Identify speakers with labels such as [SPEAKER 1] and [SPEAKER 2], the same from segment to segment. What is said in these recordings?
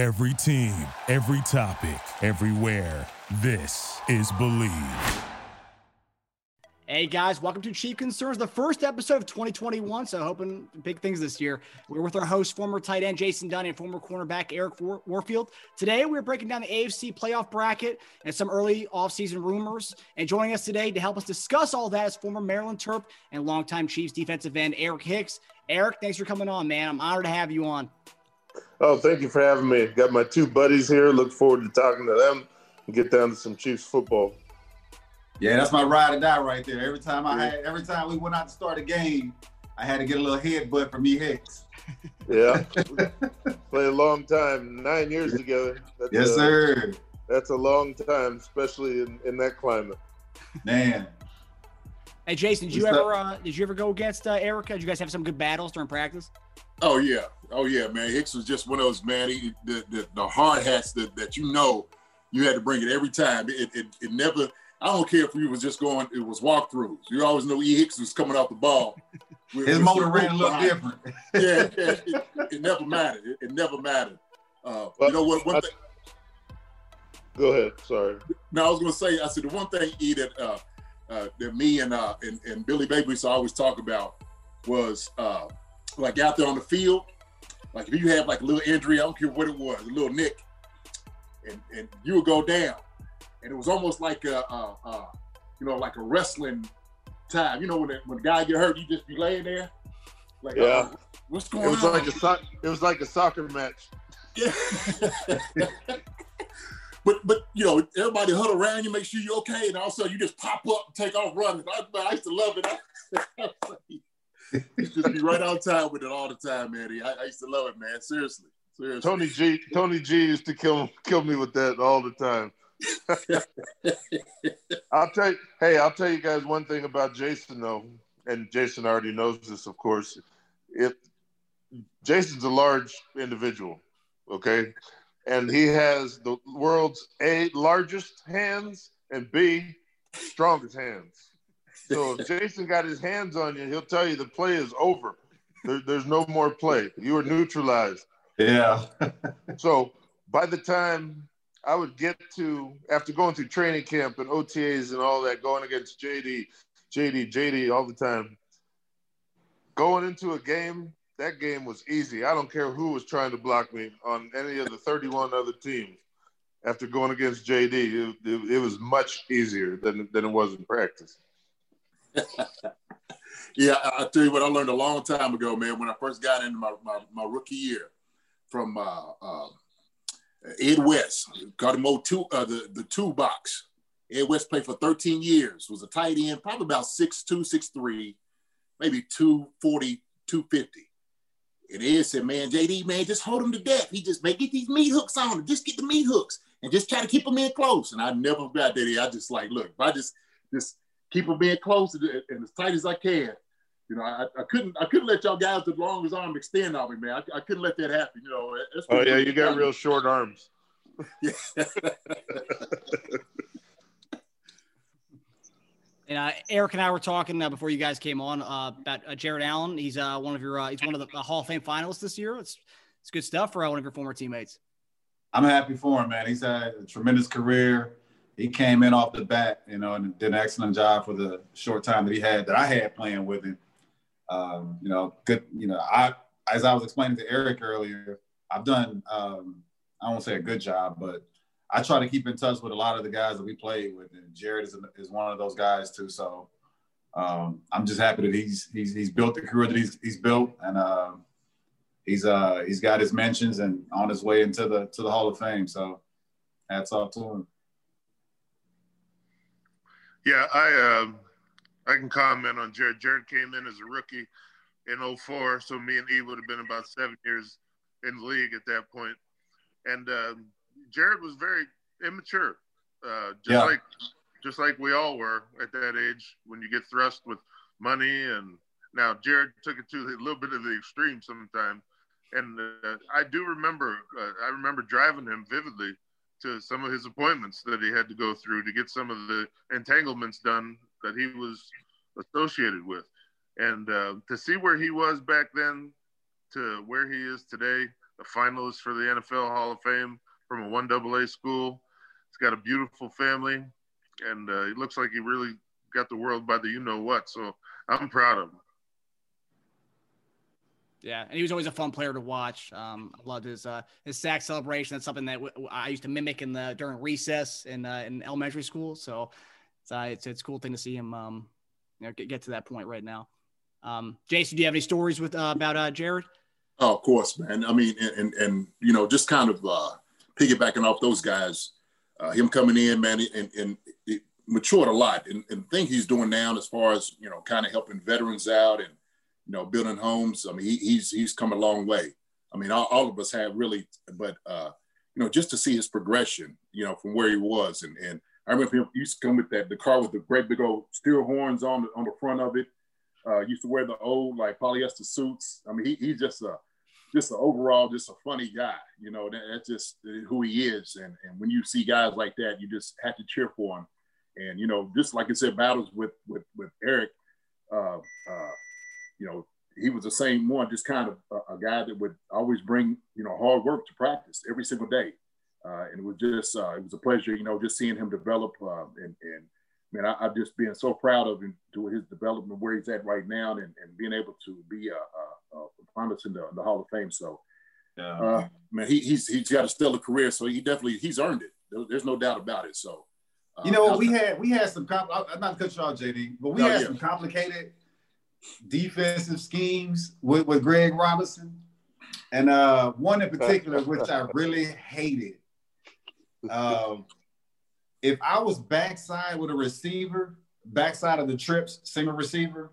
[SPEAKER 1] Every team, every topic, everywhere. This is Believe.
[SPEAKER 2] Hey guys, welcome to Chief Concerns, the first episode of 2021. So, hoping big things this year. We're with our host, former tight end Jason Dunn, and former cornerback Eric War- Warfield. Today, we're breaking down the AFC playoff bracket and some early offseason rumors. And joining us today to help us discuss all that is former Maryland Terp and longtime Chiefs defensive end Eric Hicks. Eric, thanks for coming on, man. I'm honored to have you on.
[SPEAKER 3] Oh, thank you for having me. Got my two buddies here. Look forward to talking to them and get down to some Chiefs football.
[SPEAKER 4] Yeah, that's my ride or die right there. Every time I had, every time we went out to start a game, I had to get a little headbutt from E Hicks.
[SPEAKER 3] Yeah, play a long time, nine years together. That's
[SPEAKER 4] Yes,
[SPEAKER 3] a,
[SPEAKER 4] sir.
[SPEAKER 3] That's a long time, especially in, in that climate.
[SPEAKER 4] Man,
[SPEAKER 2] Hey, Jason, did you
[SPEAKER 4] What's
[SPEAKER 2] ever uh, did you ever go against uh, Erica? Did you guys have some good battles during practice?
[SPEAKER 5] Oh yeah, oh yeah, man. Hicks was just one of those man. He, the, the the hard hats that, that you know you had to bring it every time. It, it it never. I don't care if we was just going. It was walkthroughs. You always know E Hicks was coming off the ball. with-
[SPEAKER 4] his motor
[SPEAKER 5] some
[SPEAKER 4] ran a little different.
[SPEAKER 5] Yeah, yeah it, it never mattered. It, it never mattered. Uh,
[SPEAKER 3] Well,
[SPEAKER 5] you know what? One
[SPEAKER 3] I-
[SPEAKER 5] thing.
[SPEAKER 3] Go ahead. Sorry.
[SPEAKER 5] No, I was gonna say. I said the one thing E that uh, uh, that me and uh, and, and Billy Baby used to always talk about was uh, like out there on the field. Like if you have like a little injury, I don't care what it was, a little nick, and and you would go down, and it was almost like a, a, a you know like a wrestling time. You know when the, when the guy get hurt, you just be laying there, like
[SPEAKER 3] Yeah.
[SPEAKER 5] uh, what's going
[SPEAKER 3] It was
[SPEAKER 5] on?
[SPEAKER 3] like a soc- it was like a soccer match.
[SPEAKER 5] Yeah. but but you know everybody huddle around you, make sure you're okay, and also you just pop up and take off running. I, I used to love it. Used to be right on time with it all the time, man. I, I used to love it, man. Seriously, seriously.
[SPEAKER 3] Tony G. Tony G. used to kill kill me with that all the time. I'll tell you, hey, I'll tell you guys one thing about Jason though, and Jason already knows this, of course. If Jason's a large individual, okay, and he has the world's a largest hands and b strongest hands. So if Jason got his hands on you, he'll tell you the play is over. There, there's no more play. You are neutralized.
[SPEAKER 4] Yeah.
[SPEAKER 3] So by the time I would get to after going through training camp and OTAs and all that, going against JD, JD, JD all the time, going into a game, that game was easy. I don't care who was trying to block me on any of the 31 other teams. After going against JD, it, it, it was much easier than, than it was in practice.
[SPEAKER 5] Yeah, I, tell you what, I learned a long time ago, man. When I first got into my, my, my rookie year, from uh, uh, Ed West, got him two, uh, the the toolbox. Ed West played for 13 years. Was a tight end, probably about 6'2", 6'3", maybe 240, 250. And Ed said, "Man, JD, man, just hold him to death. He just man, get these meat hooks on him. Just get the meat hooks and just try to keep him in close." And I never got that. I just like, look, if I just just keep him being close and, and as tight as I can. You know, I, I couldn't I couldn't let y'all guys with the longest arm extend on me, man. I, I couldn't let that happen. You know, that's
[SPEAKER 3] Oh yeah, you got real short arms.
[SPEAKER 5] Yeah.
[SPEAKER 2] And uh, Eric and I were talking uh, before you guys came on uh, about uh, Jared Allen. He's uh, one of your uh, he's one of the uh, Hall of Fame finalists this year. It's it's good stuff for uh, one of your former teammates.
[SPEAKER 4] I'm happy for him, man. He's had a tremendous career. He came in off the bat, you know, and did an excellent job for the short time that he had that I had playing with him. Um, you know, good. You know, I as I was explaining to Eric earlier, I've done um, I won't say a good job, but I try to keep in touch with a lot of the guys that we played with, and Jared is, is one of those guys too. So um, I'm just happy that he's he's he's built the career that he's he's built, and uh, he's uh he's got his mentions and on his way into the to the Hall of Fame. So hats off to him.
[SPEAKER 3] Yeah, I um, I can comment on Jared. Jared came in as a rookie in 04, so me and Eve would have been about seven years in the league at that point. And um, Jared was very immature, uh, just
[SPEAKER 4] Yeah.
[SPEAKER 3] like just like we all were at that age when you get thrust with money. And now Jared took it to a little bit of the extreme sometimes. And uh, I do remember, uh, I remember driving him vividly to some of his appointments that he had to go through to get some of the entanglements done that he was associated with. And uh, to see where he was back then to where he is today, a finalist for the NFL Hall of Fame from a one AA school. He's got a beautiful family, and uh, he looks like he really got the world by the you know what. So I'm proud of him.
[SPEAKER 2] Yeah, and he was always a fun player to watch. Um, I loved his uh, his sack celebration. That's something that w- I used to mimic in the during recess in uh, in elementary school. So it's uh, it's it's a cool thing to see him um, you know get, get to that point right now. Um, Jason, do you have any stories with uh, about uh, Jared?
[SPEAKER 5] Oh, of course, man. I mean, and and, and you know, just kind of uh, piggybacking off those guys, uh, him coming in, man, and and it matured a lot. And, and the thing he's doing now, as far as you know, kind of helping veterans out and you know, building homes. I mean, he, he's he's come a long way. I mean, all, all of us have really, but uh, you know, just to see his progression, you know, from where he was, and and I remember him used to come with that the car with the great big old steel horns on the on the front of it. Uh, used to wear the old like polyester suits. I mean, he, he's just a just an overall just a funny guy. You know, that, that's just who he is. And and when you see guys like that, you just have to cheer for him. And you know, just like I said, battles with with with Eric. Uh, uh, you know, he was the same one, just kind of a, a, guy that would always bring, you know, hard work to practice every single day. Uh, and it was just, uh, it was a pleasure, you know, just seeing him develop. Uh, and, and man, I, am just being so proud of him to his development, where he's at right now, and, and being able to be a, a, a finalist in the, the, Hall of Fame. So, uh, man, he, he's he's got a stellar career, so he definitely he's earned it. There's no doubt about it. So,
[SPEAKER 4] uh, you know we had we had some compl- I'm not to cut you off, JD, but we had yeah. some complicated defensive schemes with, with Greg Robinson. And uh, one in particular, which I really hated. Um, if I was backside with a receiver, backside of the trips, single receiver,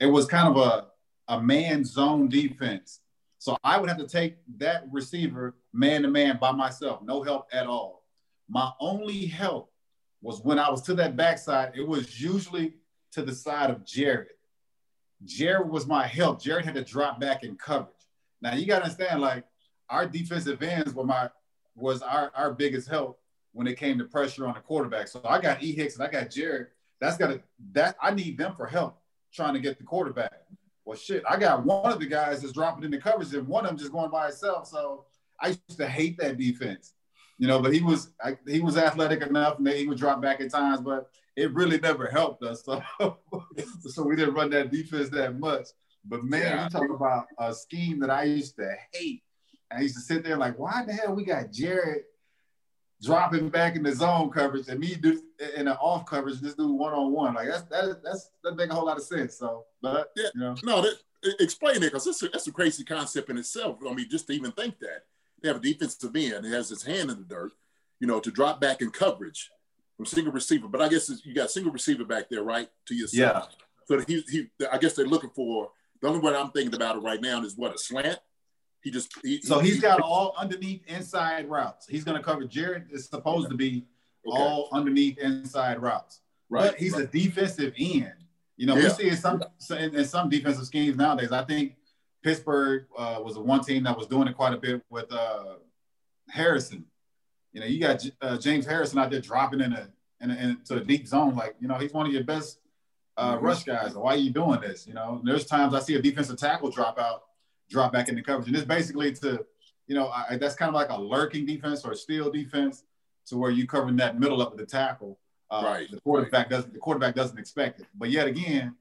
[SPEAKER 4] it was kind of a, a man zone defense. So I would have to take that receiver man to man by myself, no help at all. My only help was when I was to that backside, it was usually to the side of Jared. Jared was my help. Jared had to drop back in coverage. Now you got to understand, like our defensive ends were my was our, our biggest help when it came to pressure on the quarterback. So I got E Hicks and I got Jared. That's got to that I need them for help trying to get the quarterback. Well, shit, I got one of the guys that's dropping in the coverage and one of them just going by himself. So I used to hate that defense, you know. But he was I, he was athletic enough and he would drop back at times. But it really never helped us. So, so we didn't run that defense that much. But man, yeah. you talk about a scheme that I used to hate. I used to sit there like, why the hell we got Jared dropping back in the zone coverage and me do in the off coverage, this dude one on one. Like that's that that's that make a whole lot of sense. So, but
[SPEAKER 5] yeah,
[SPEAKER 4] you know.
[SPEAKER 5] no, that, explain it because that's a, that's a crazy concept in itself. I mean, just to even think that they have a defensive end that has his hand in the dirt, you know, to drop back in coverage from single receiver. But I guess you got single receiver back there, right, to yourself. Yeah. So he, he, I guess they're looking for the only way I'm thinking about it right now is what a slant. He just he,
[SPEAKER 4] so he's he, got all underneath inside routes. He's going to cover. Jared is supposed to be okay. all underneath inside routes. Right. But he's right. a defensive end. You know, yeah. we see in some in, some defensive schemes nowadays. I think Pittsburgh uh, was the one team that was doing it quite a bit with uh, Harrison. You know, you got uh, James Harrison out there dropping in a, in a into a deep zone. Like, you know, he's one of your best uh, mm-hmm. rush guys. Why are you doing this? You know, there's times I see a defensive tackle drop out, drop back into coverage, and it's basically to, you know, I, that's kind of like a lurking defense or a steal defense, to where you covering that middle up of the tackle. Uh, right. The quarterback right. doesn't. The quarterback doesn't expect it. But yet again,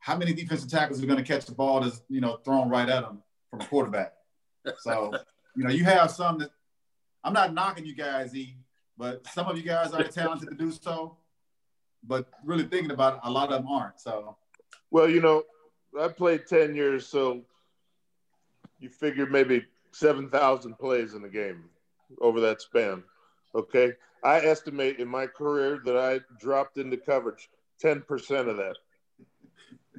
[SPEAKER 4] how many defensive tackles are going to catch the ball that's you know thrown right at them from a quarterback? So you know you have some that I'm not knocking you guys, E, but some of you guys are talented to do so. But really thinking about it, a lot of them aren't. So,
[SPEAKER 3] well, you know, I played ten years, so you figure maybe seven thousand plays in a game over that span. Okay, I estimate in my career that I dropped into coverage ten percent of that.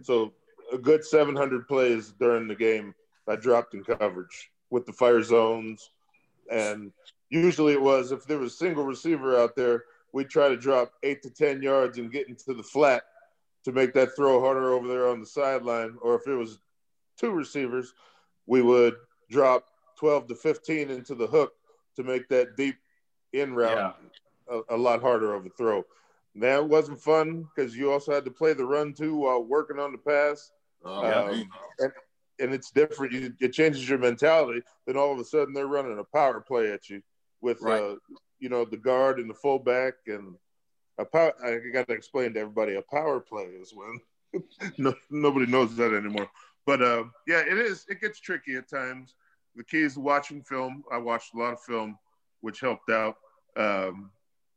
[SPEAKER 3] So a good seven hundred plays during the game I dropped in coverage with the fire zones and usually it was if there was a single receiver out there, we'd try to drop eight to 10 yards and get into the flat to make that throw harder over there on the sideline. Or if it was two receivers, we would drop 12 to 15 into the hook to make that deep in route yeah. a, a, lot harder of a throw. That wasn't fun because you also had to play the run too while working on the pass. Oh, yeah. Um, and, and it's different. You, it changes your mentality. Then all of a sudden they're running a power play at you with right. uh, you know the guard and the fullback and a power. I got to explain to everybody a power play is when no, nobody knows that anymore. But uh, yeah, it is. It gets tricky at times. The key is watching film. I watched a lot of film, which helped out. Um,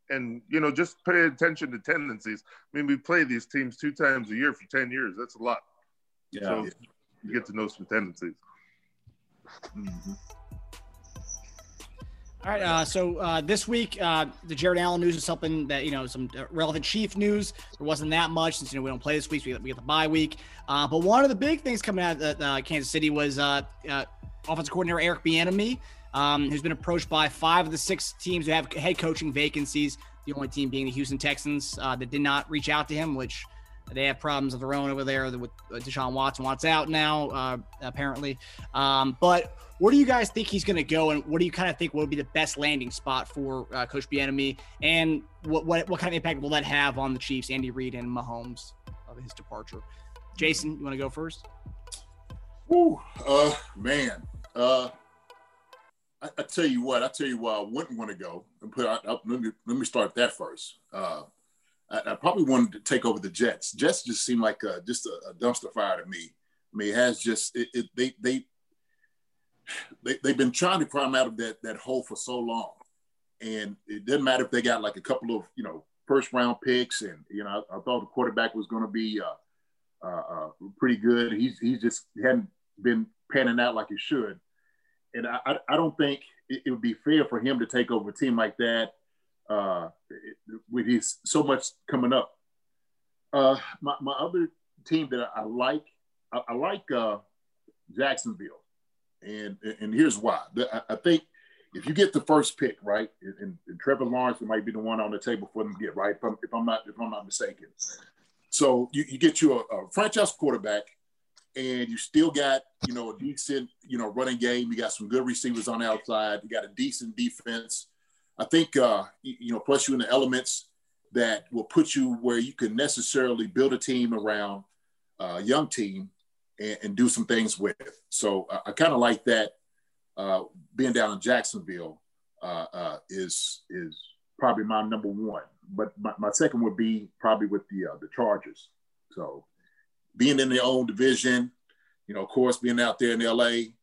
[SPEAKER 3] and you know, just pay attention to tendencies. I mean, we play these teams two times a year for ten years. That's a lot. Yeah. So you get to know some tendencies. Mm-hmm.
[SPEAKER 2] All right. Uh, so uh, this week, uh, the Jared Allen news is something that you know some uh, relevant Chief news. There wasn't that much since you know we don't play this week. So we, we get the bye week. Uh, but one of the big things coming out of uh, Kansas City was offensive coordinator Eric Bieniemy, um, who's been approached by five of the six teams who have head coaching vacancies. The only team being the Houston Texans that did not reach out to him, which they have problems of their own over there with Deshaun Watson. Watts out now, uh, apparently. Um, but where do you guys think he's going to go, and what do you kind of think will be the best landing spot for uh, Coach Bieniemy, and what, what what kind of impact will that have on the Chiefs, Andy Reid and Mahomes of his departure? Jason, you want to go first?
[SPEAKER 5] Ooh, uh, man. Uh, I, I, tell you what, I tell you why I wouldn't want to go and put. I, I, let me let me start that first. Uh, I, I, probably wanted to take over the Jets. Jets just seem like a, just a, a, dumpster fire to me. I mean, it has just it, it, they they they they've been trying to climb out of that that hole for so long, and it doesn't matter if they got like a couple of you know first round picks, and you know I, I thought the quarterback was going to be uh, uh, uh, pretty good. He's he's just hadn't been panning out like he should, and I I, I don't think it, it would be fair for him to take over a team like that uh, with his so much coming up. Uh, my, my other team that I, like, I, I like uh, Jacksonville, and and here's why. I, think if you get the first pick right, and, and, Trevor Lawrence might be the one on the table for them to get right, if I'm, if I'm not if I'm not mistaken. So you, you get you a, a franchise quarterback, and you still got you know a decent you know running game. You got some good receivers on the outside. You got a decent defense I think uh, you know, plus you in the elements that will put you where you can necessarily build a team around a young team and, and do some things with. So uh, I kind of like that. Uh, being down in Jacksonville uh, uh, is is probably my number one, but my, my second would be probably with the uh, the Chargers. So being in their own division, you know, of course, being out there in LA, you,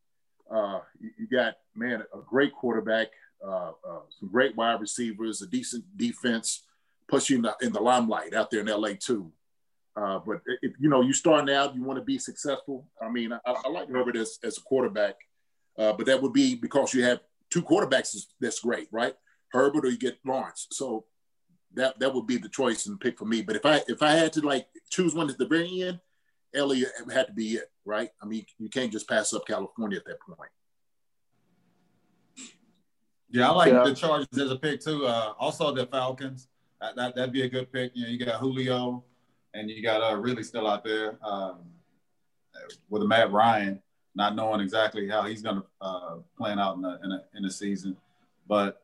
[SPEAKER 5] you got man a great quarterback uh, uh, some great wide receivers, a decent defense, puts you in the, in the limelight out there in LA too. Uh, but if you know you starting out, you want to be successful. I mean, I, I like Herbert as, as a quarterback, uh, but that would be because you have two quarterbacks. That's great, right? Herbert or you get Lawrence. So that that would be the choice and pick for me. But if I if I had to like choose one at the very end, LA had to be it, right? I mean, you can't just pass up California at that point.
[SPEAKER 4] Yeah, I like yeah. the Chargers as a pick too. Uh, also the Falcons. That, that would be a good pick. You know, you got Julio, and you got uh, Ridley still out there um, with Matt Ryan, not knowing exactly how he's going to uh, plan out in the, in, a, in the season, but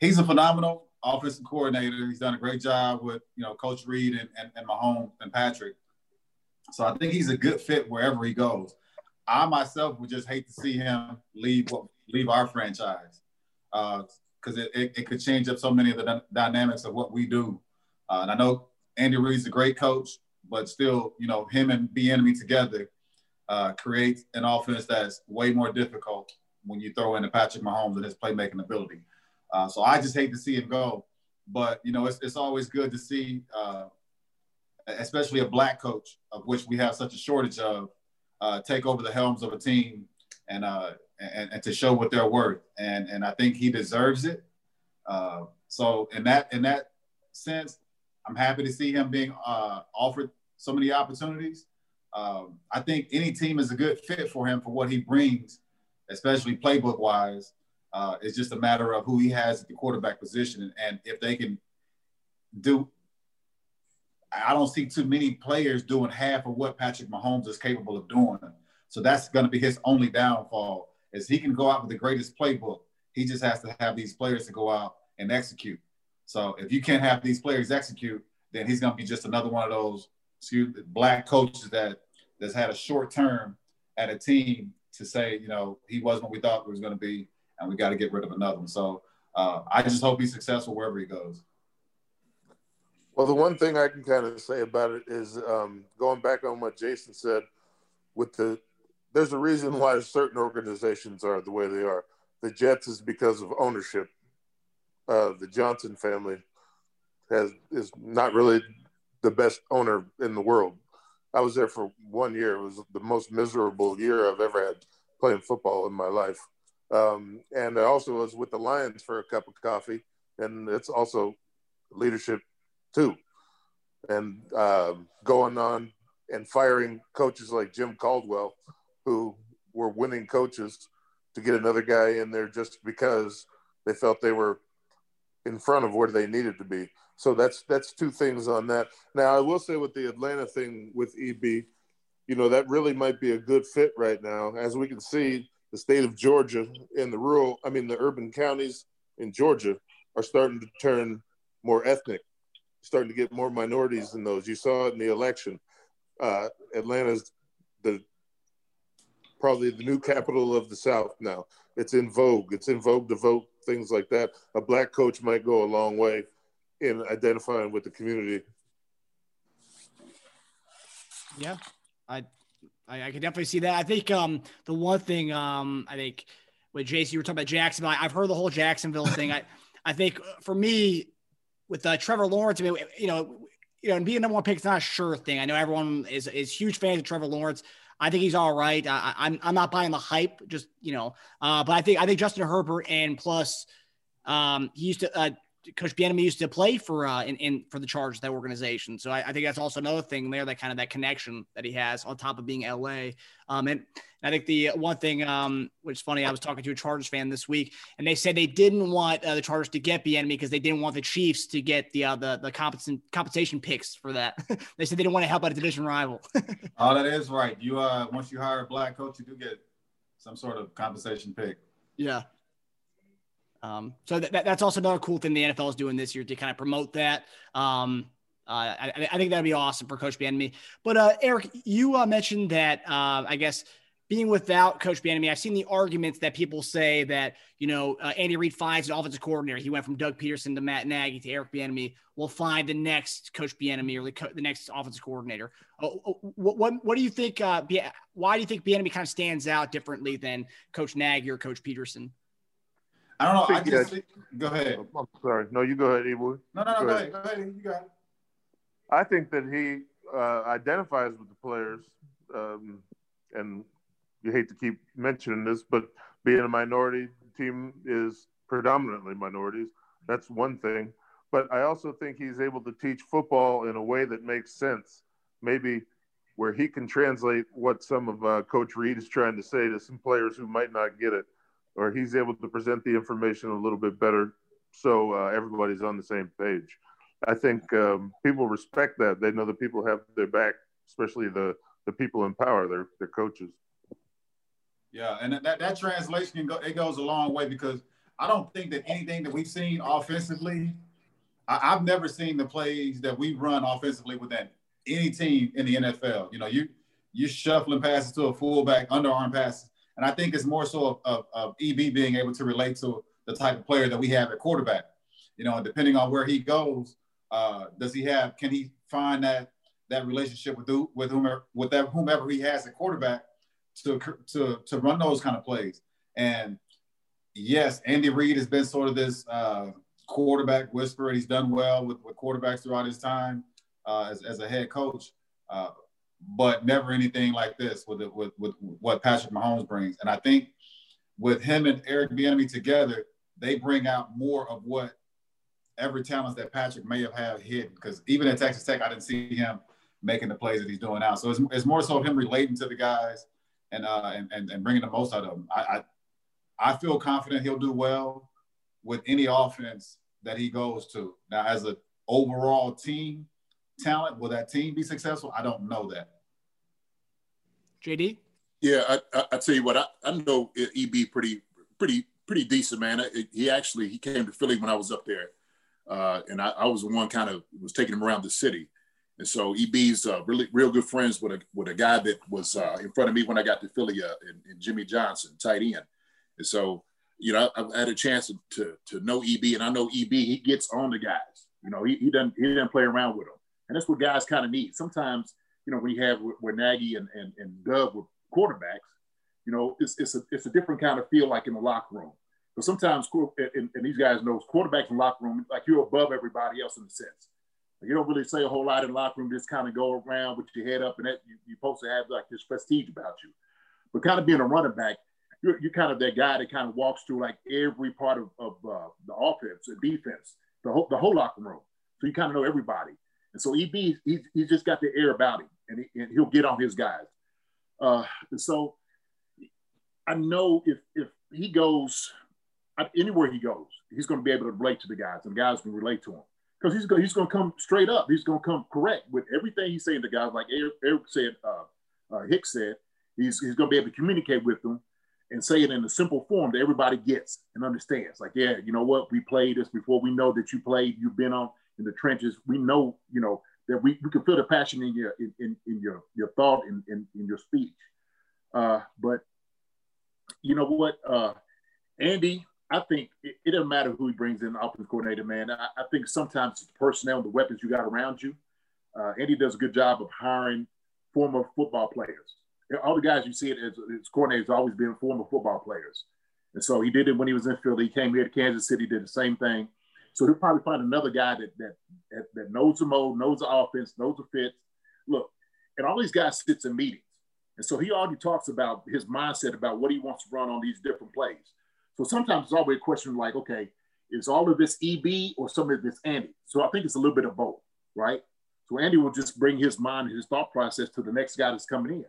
[SPEAKER 4] he's a phenomenal offensive coordinator. He's done a great job with you know Coach Reid and, and, and Mahomes and Patrick. So I think he's a good fit wherever he goes. I myself would just hate to see him leave leave our franchise because uh, it, it, it, could change up so many of the dynamics of what we do. Uh, and I know Andy Reid's a great coach, but still, you know, him and Bieniemy together uh, create an offense that's way more difficult when you throw in the Patrick Mahomes and his playmaking ability. Uh, so I just hate to see him go. But, you know, it's, it's always good to see, uh, especially a black coach, of which we have such a shortage of, uh, take over the helms of a team and uh, and, and to show what they're worth. And and I think he deserves it. Uh, so in that in that sense, I'm happy to see him being uh, offered so many opportunities. Um, I think any team is a good fit for him for what he brings, especially playbook wise. Uh, it's just a matter of who he has at the quarterback position and if they can do. I don't see too many players doing half of what Patrick Mahomes is capable of doing. So that's going to be his only downfall is he can go out with the greatest playbook. He just has to have these players to go out and execute. So if you can't have these players execute, then he's going to be just another one of those excuse, black coaches that that's had a short term at a team to say, you know, he wasn't what we thought he was going to be, and we got to get rid of another one. So uh, I just hope he's successful wherever he goes.
[SPEAKER 3] Well, the one thing I can kind of say about it is um, going back on what Jason said with the there's a reason why certain organizations are the way they are. The Jets is because of ownership. Uh, the Johnson family has is not really the best owner in the world. I was there for one year. It was the most miserable year I've ever had playing football in my life. Um, and I also was with the Lions for a cup of coffee, and it's also leadership too. And uh, going on and firing coaches like Jim Caldwell, who were winning coaches, to get another guy in there just because they felt they were in front of where they needed to be. So that's that's two things on that. Now I will say with the Atlanta thing with EB, you know that really might be a good fit right now. As we can see, the state of Georgia and the rural, I mean the urban counties in Georgia are starting to turn more ethnic, starting to get more minorities in those. You saw it in the election. Uh, Atlanta's the probably the new capital of the South now. It's in vogue. It's in vogue to vote things like that. A black coach might go a long way in identifying with the community.
[SPEAKER 2] Yeah, I, I, I can definitely see that. I think um, the one thing um, I think with Jason, you were talking about Jacksonville. I've heard the whole Jacksonville thing. I, I think for me, with uh, Trevor Lawrence, I mean, you know, you know, and being number one pick is not a sure thing. I know everyone is is huge fans of Trevor Lawrence. I think he's all right. I, am I'm, I'm not buying the hype, just you know. Uh, but I think I think Justin Herbert and plus, um, he used to uh, Coach Bieniemy used to play for uh, in, in for the Chargers, that organization. So I, I, think that's also another thing there, that kind of that connection that he has on top of being LA. Um, and I think the one thing, um, which is funny, I was talking to a Chargers fan this week, and they said they didn't want uh, the Chargers to get Bieniemy because they didn't want the Chiefs to get the uh, the the compensation compensation picks for that. they said they didn't want to help out a division rival.
[SPEAKER 4] oh, that is right. You uh, once you hire a black coach, you do get some sort of compensation pick.
[SPEAKER 2] Yeah. Um, so that, that's also another cool thing the NFL is doing this year to kind of promote that. Um, uh, I, I, think that'd be awesome for Coach Bieniemy. But uh, Eric, you uh, mentioned that uh, I guess being without Coach Bieniemy, I've seen the arguments that people say that you know uh, Andy Reid finds an offensive coordinator. He went from Doug Pederson to Matt Nagy to Eric Bieniemy. We'll find the next Coach Bieniemy or the, co- the next offensive coordinator. Uh, what, what, what do you think? why do you think Bieniemy kind of stands out differently than Coach Nagy or Coach Pederson?
[SPEAKER 4] I don't know. I, I just think, go ahead.
[SPEAKER 3] I'm sorry. No, you go ahead, Ewood.
[SPEAKER 4] No, no, no. Go, go ahead. ahead. Go ahead. You got it.
[SPEAKER 3] I think that he uh, identifies with the players, um, and you hate to keep mentioning this, but being a minority team is predominantly minorities. That's one thing. But I also think he's able to teach football in a way that makes sense. Maybe where he can translate what some of uh, Coach Reid is trying to say to some players who might not get it or he's able to present the information a little bit better so uh, everybody's on the same page. I think um, people respect that. They know that people have their back, especially the, the people in power, their, their coaches.
[SPEAKER 4] Yeah, and that, that translation, can go, it goes a long way because I don't think that anything that we've seen offensively, I, have never seen the plays that we run offensively within any team in the NFL. You know, you you're shuffling passes to a fullback, underarm passes. And I think it's more so of, of, of, EB being able to relate to the type of player that we have at quarterback. You know, and depending on where he goes, uh, does he have? Can he find that that relationship with with whomever with that whomever he has at quarterback to to to run those kind of plays? And yes, Andy Reid has been sort of this uh, quarterback whisperer. He's done well with, with quarterbacks throughout his time uh, as, as a head coach. But never anything like this with, it, with, with what Patrick Mahomes brings. And I think with him and Eric Bieniemy together, they bring out more of what every talent that Patrick may have had hidden. Because even at Texas Tech, I didn't see him making the plays that he's doing now. So it's, it's more so him relating to the guys and uh, and, and, and bringing the most out of them. I, I I feel confident he'll do well with any offense that he goes to. Now, as an overall team, talent, will that team be successful? I don't know that.
[SPEAKER 2] JD?
[SPEAKER 5] Yeah, I, I, I tell you what, I, I know EB pretty, pretty, pretty decent, man. He actually he came to Philly when I was up there, uh, and I, I was the one kind of was taking him around the city, And so EB's uh, really real good friends with a with a guy that was uh, in front of me when I got to Philly, uh, and, Jimmie Johnson, tight end. And so, you know, I've had a chance to, to, to know EB, and I know EB. He gets on the guys. You know, he, he doesn't he doesn't play around with them, and that's what guys kind of need. Sometimes, you know, when you have where Nagy and and, and Doug were quarterbacks, you know, it's it's a it's a different kind of feel like in the locker room. But sometimes, and, and these guys know quarterbacks in the locker room, like you're above everybody else in a sense. You don't really say a whole lot in the locker room, just kind of go around with your head up, and that you, you're supposed to have like this prestige about you. But kind of being a running back, you're, you're kind of that guy that kind of walks through like every part of, of uh, the offense and defense, the whole, the whole locker room. So you kind of know everybody. And so EB, he's, he's just got the air about him, and, he, and he'll get on his guys. Uh, and so I know if if he goes anywhere he goes, he's going to be able to relate to the guys, and the guys can relate to him because he's going he's going to come straight up. He's going to come correct with everything he's saying to guys. Like Eric, Eric said, uh, uh, Hicks said, he's he's going to be able to communicate with them and say it in a simple form that everybody gets and understands. Like, yeah, you know what, we played this before. We know that you played. You've been on in the trenches. We know, you know, that we, we can feel the passion in your in, in, in your your thought and in, in, in, your speech. Uh, but you know what, uh, Andy, I think it, it, doesn't matter who he brings in the offensive coordinator, man. I, I, think sometimes it's the personnel and the weapons you got around you. Uh, Andy does a good job of hiring former football players. All the guys you see it as, as coordinators always been former football players. And so he did it when he was in Philly. He came here to Kansas City, did the same thing. So he'll probably find another guy that that that, knows the mode, knows the offense, knows the fits. Look, and all these guys sits in meetings. And so he already talks about his mindset about what he wants to run on these different plays. So sometimes it's always a question like, okay, is all of this EB or some of this Andy? So I think it's a little bit of both, right? So Andy will just bring his mind, his thought process to the next guy that's coming in.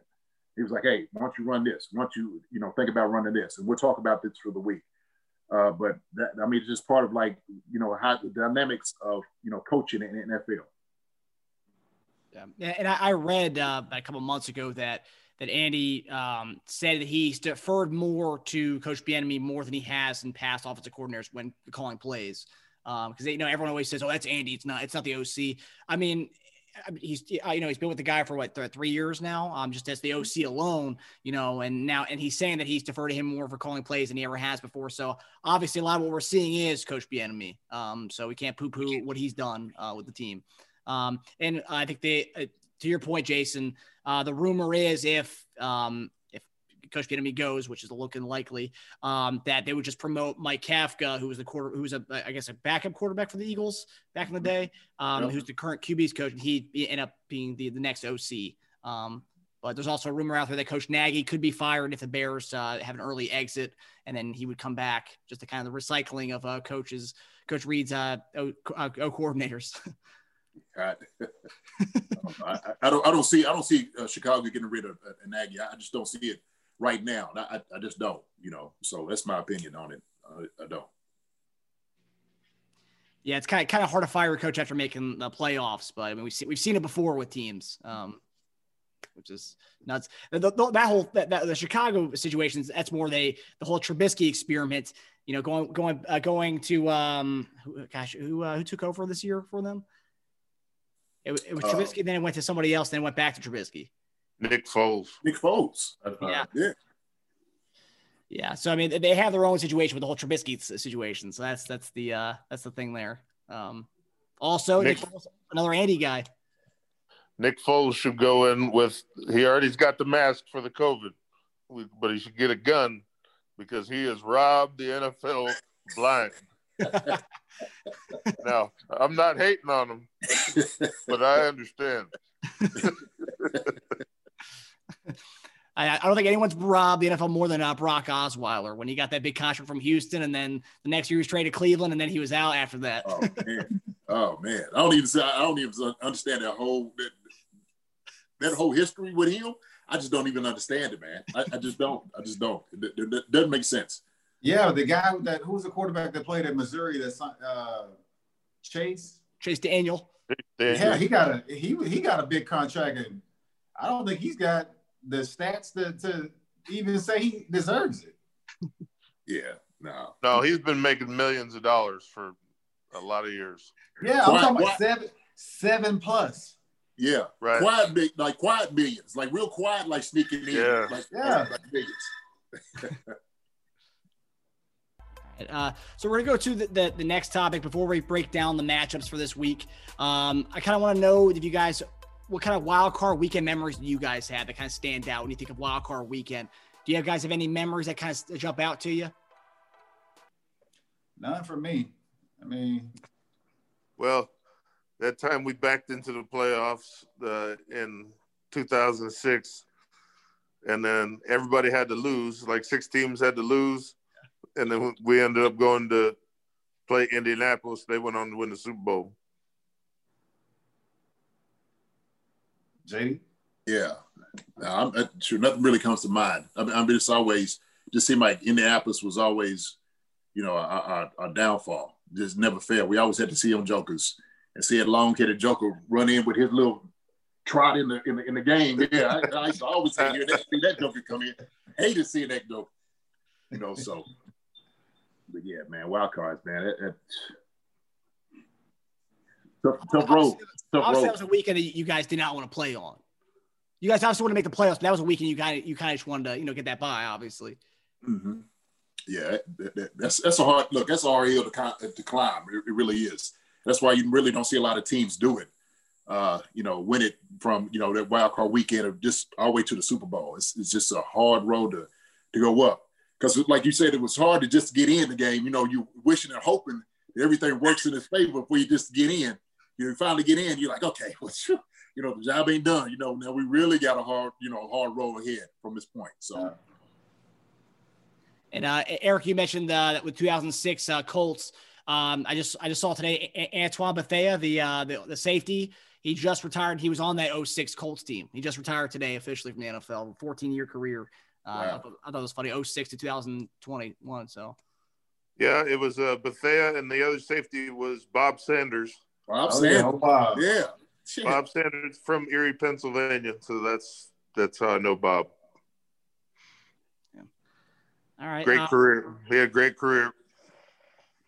[SPEAKER 5] He was like, hey, why don't you run this? Why don't you, you know, think about running this? And we'll talk about this for the week. Uh, but that, I mean, it's just part of like, you know, how the dynamics of, you know, coaching in NFL.
[SPEAKER 2] Yeah. And I, I read uh, a couple months ago that that Andy um, said that he's deferred more to Coach Bieniemy more than he has in past offensive coordinators when calling plays. Because um, you know everyone always says, "Oh, that's Andy. It's not. It's not the OC." I mean, he's you know he's been with the guy for what three years now, um, just as the OC alone, you know, and now and he's saying that he's deferred to him more for calling plays than he ever has before. So obviously, a lot of what we're seeing is Coach Bieniemy. Um, so we can't poo-poo what he's done uh, with the team. Um, and I think they, uh, to your point, Jason, uh, the rumor is if um, if Coach Bieniemy goes, which is looking likely, um, that they would just promote Mike Kafka, who was the quarter, who was a I guess a backup quarterback for the Eagles back in the day, um, yep. who's the current QB's coach, and he'd end up being the, the next OC. Um, but there's also a rumor out there that Coach Nagy could be fired if the Bears uh, have an early exit, and then he would come back. Just the kind of the recycling of uh, coaches, Coach Reid's uh, o, o coordinators.
[SPEAKER 5] I, I, I, don't. I don't see. I don't see uh, Chicago getting rid of uh, Nagy. I just don't see it right now. I, I just don't. You know. So that's my opinion on it. I don't.
[SPEAKER 2] Yeah, it's kind of kind of hard to fire a coach after making the playoffs, but I mean we see, we've seen it before with teams, um, which is nuts. The, the, that whole that, that, the Chicago situations that's more they the whole Trubisky experiment. You know, going going uh, going to um, gosh, who uh, who took over this year for them? It, it was uh, Trubisky, then it went to somebody else, then it went back to Trubisky.
[SPEAKER 3] Nick Foles.
[SPEAKER 5] Nick Foles.
[SPEAKER 2] Yeah. yeah. Yeah. So I mean, they have their own situation with the whole Trubisky situation. So that's that's the uh that's the thing there. Um, also, Nick, Nick Foles, another Andy guy.
[SPEAKER 3] Nick Foles should go in with. He already's got the mask for the COVID, but he should get a gun because he has robbed the NFL blind. now, I'm not hating on him, but I understand.
[SPEAKER 2] I, I, don't think anyone's robbed the NFL more than uh, Brock Osweiler when he got that big contract from Houston, and then the next year he was traded to Cleveland, and then he was out after that.
[SPEAKER 5] oh man, oh man, I don't even I don't even understand that whole that, that whole history with him. I just don't even understand it, man. I, I just don't. I just don't. It, it, it doesn't make sense.
[SPEAKER 4] Yeah, the guy that who was the quarterback that played at Missouri that uh, Chase
[SPEAKER 2] Chase Daniel.
[SPEAKER 4] Yeah, he got a he he got a big contract, and I don't think he's got the stats to, to even say he deserves it.
[SPEAKER 5] Yeah, no,
[SPEAKER 3] no, he's been making millions of dollars for a lot of years.
[SPEAKER 4] Yeah, I'm talking about seven seven plus.
[SPEAKER 5] Yeah,
[SPEAKER 3] Right.
[SPEAKER 5] Quiet, big, like quiet millions, like real quiet, like sneaking in,
[SPEAKER 3] Yeah.
[SPEAKER 5] like
[SPEAKER 4] Yeah.
[SPEAKER 5] like, like millions.
[SPEAKER 2] Uh, so we're gonna go to the, the, the next topic before we break down the matchups for this week. Um, I kind of want to know if you guys, what kind of wild card weekend memories do you guys have that kind of stand out when you think of wild card weekend? Do you guys have any memories that kind of jump out to you?
[SPEAKER 4] None for me. I mean,
[SPEAKER 3] Well, that time we backed into the playoffs uh, in 2006, and then everybody had to lose. Like six teams had to lose, and then we ended up going to play Indianapolis. They went on to win the Super Bowl.
[SPEAKER 4] JD.
[SPEAKER 5] Yeah, I'm, uh, sure nothing really comes to mind. I mean, I mean, it's always just seemed like Indianapolis was always, you know, our, our, our downfall. Just never failed. We always had to see them jokers and see a long-headed joker run in with his little trot in the in the, in the game. Yeah, I, I used to always say, "Here, that, see that joker come in." Hated seeing that joker. You know, so. But yeah, man, wild cards, man. That, that, tough, tough road. Tough
[SPEAKER 2] Obviously,
[SPEAKER 5] road.
[SPEAKER 2] that was a weekend that you guys did not want to play on. You guys obviously want to make the playoffs, but that was a weekend you kind of you kind of just wanted to you know get that by, obviously.
[SPEAKER 5] hmm Yeah, that, that, that's that's a hard look. That's a hard hill to, to climb. It, it really is. That's why you really don't see a lot of teams do it. Uh, you know, win it from you know that wild card weekend of just all the way to the Super Bowl. It's, it's just a hard road to to go up because, like you said, it was hard to just get in the game. You know, you wishing and hoping that everything works in his favor before you just get in. You finally get in, you're like, okay, well, you know, the job ain't done. You know, now we really got a hard, you know, hard road ahead from this point. So.
[SPEAKER 2] And uh, Eric, you mentioned uh, that with 2006 uh, Colts. Um, I just I just saw today A- Antoine Bethea, the, uh, the the safety. He just retired. He was on that 06 Colts team. He just retired today officially from the NFL. 14 year career. Uh, I,
[SPEAKER 5] Wow.
[SPEAKER 2] thought, I thought it was funny. 06 to 2021. So
[SPEAKER 3] Yeah, it was uh, Bethea, and the other safety was Bob Sanders.
[SPEAKER 5] Bob
[SPEAKER 4] Oh, yeah,
[SPEAKER 5] Sanders.
[SPEAKER 4] no problem.
[SPEAKER 5] Yeah. Shit.
[SPEAKER 3] Bob Sanders from Erie, Pennsylvania. So that's that's how I know Bob.
[SPEAKER 2] all right.
[SPEAKER 3] Great
[SPEAKER 2] uh,
[SPEAKER 3] career. He had a great career.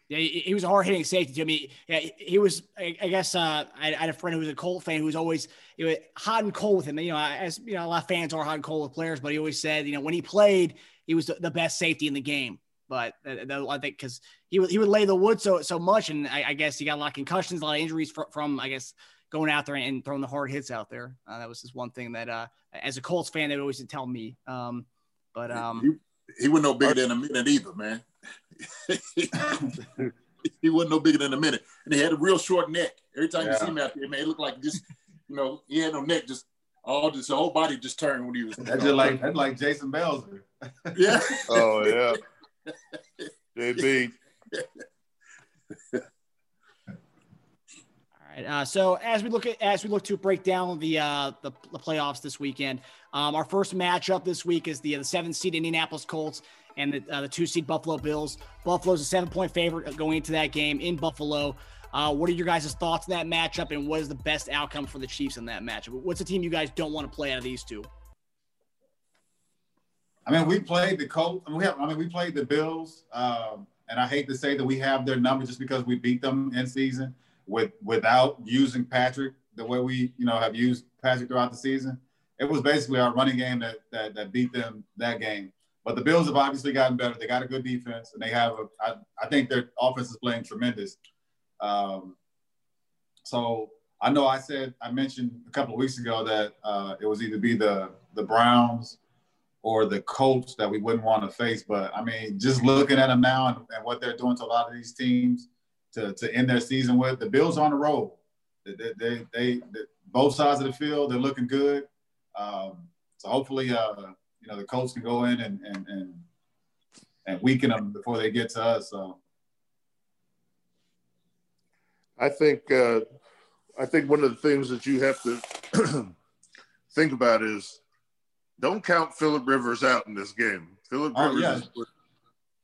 [SPEAKER 2] Yeah, he, he was a hard hitting safety to me. Yeah, he- he was. I, I guess uh, I, I had a friend who was a Colt fan who was always you know, hot and cold with him. You know, as you know, a lot of fans are hot and cold with players, but he always said, you know, when he played, he was the, the best safety in the game. But uh, I think because he would he would lay the wood so so much, and I, I guess he got a lot of concussions, a lot of injuries from, from I guess going out there and throwing the hard hits out there. Uh, that was just one thing that uh, as a Colts fan, they always would always tell me. Um, but um,
[SPEAKER 5] he, he wasn't no bigger than a minute either, man. he wasn't no bigger than a minute. And he had a real short neck. Every time you see him out there, man, it looked like just, you know, he had no neck, just all this whole body just turned when he was.
[SPEAKER 4] That's just like that's like Jason Belzer.
[SPEAKER 5] yeah.
[SPEAKER 3] Oh yeah. JB.
[SPEAKER 2] All right. Uh, so as we look at as we look to break down the uh, the, the playoffs this weekend, um, our first matchup this week is the the seven seed Indianapolis Colts and the, uh, the two seed Buffalo Bills. Buffalo's a seven point favorite going into that game in Buffalo. Uh, what are your guys' thoughts on that matchup, and what is the best outcome for the Chiefs in that matchup? What's the team you guys don't want to play out of these two?
[SPEAKER 4] I mean, we played the Colts. We have. I mean, we played the Bills, um, and I hate to say that we have their number just because we beat them in season with without using Patrick the way we, you know, have used Patrick throughout the season. It was basically our running game that that, that beat them that game. But the Bills have obviously gotten better. They got a good defense, and they have a. I, I think their offense is playing tremendous. Um, so I know I said I mentioned a couple of weeks ago that uh, it was either be the the Browns or the Colts that we wouldn't want to face. But I mean, just looking at them now and, and what they're doing to a lot of these teams to, to end their season with, the Bills on the road. They, they, they, they, they- both sides of the field, they're looking good. Um, so hopefully, uh, you know, the Colts can go in and and and, and weaken them before they get to us. So
[SPEAKER 3] I think uh, I think one of the things that you have to think about is don't count Philip Rivers out in this game. Philip
[SPEAKER 4] Oh,
[SPEAKER 3] Rivers
[SPEAKER 4] yeah.
[SPEAKER 3] has,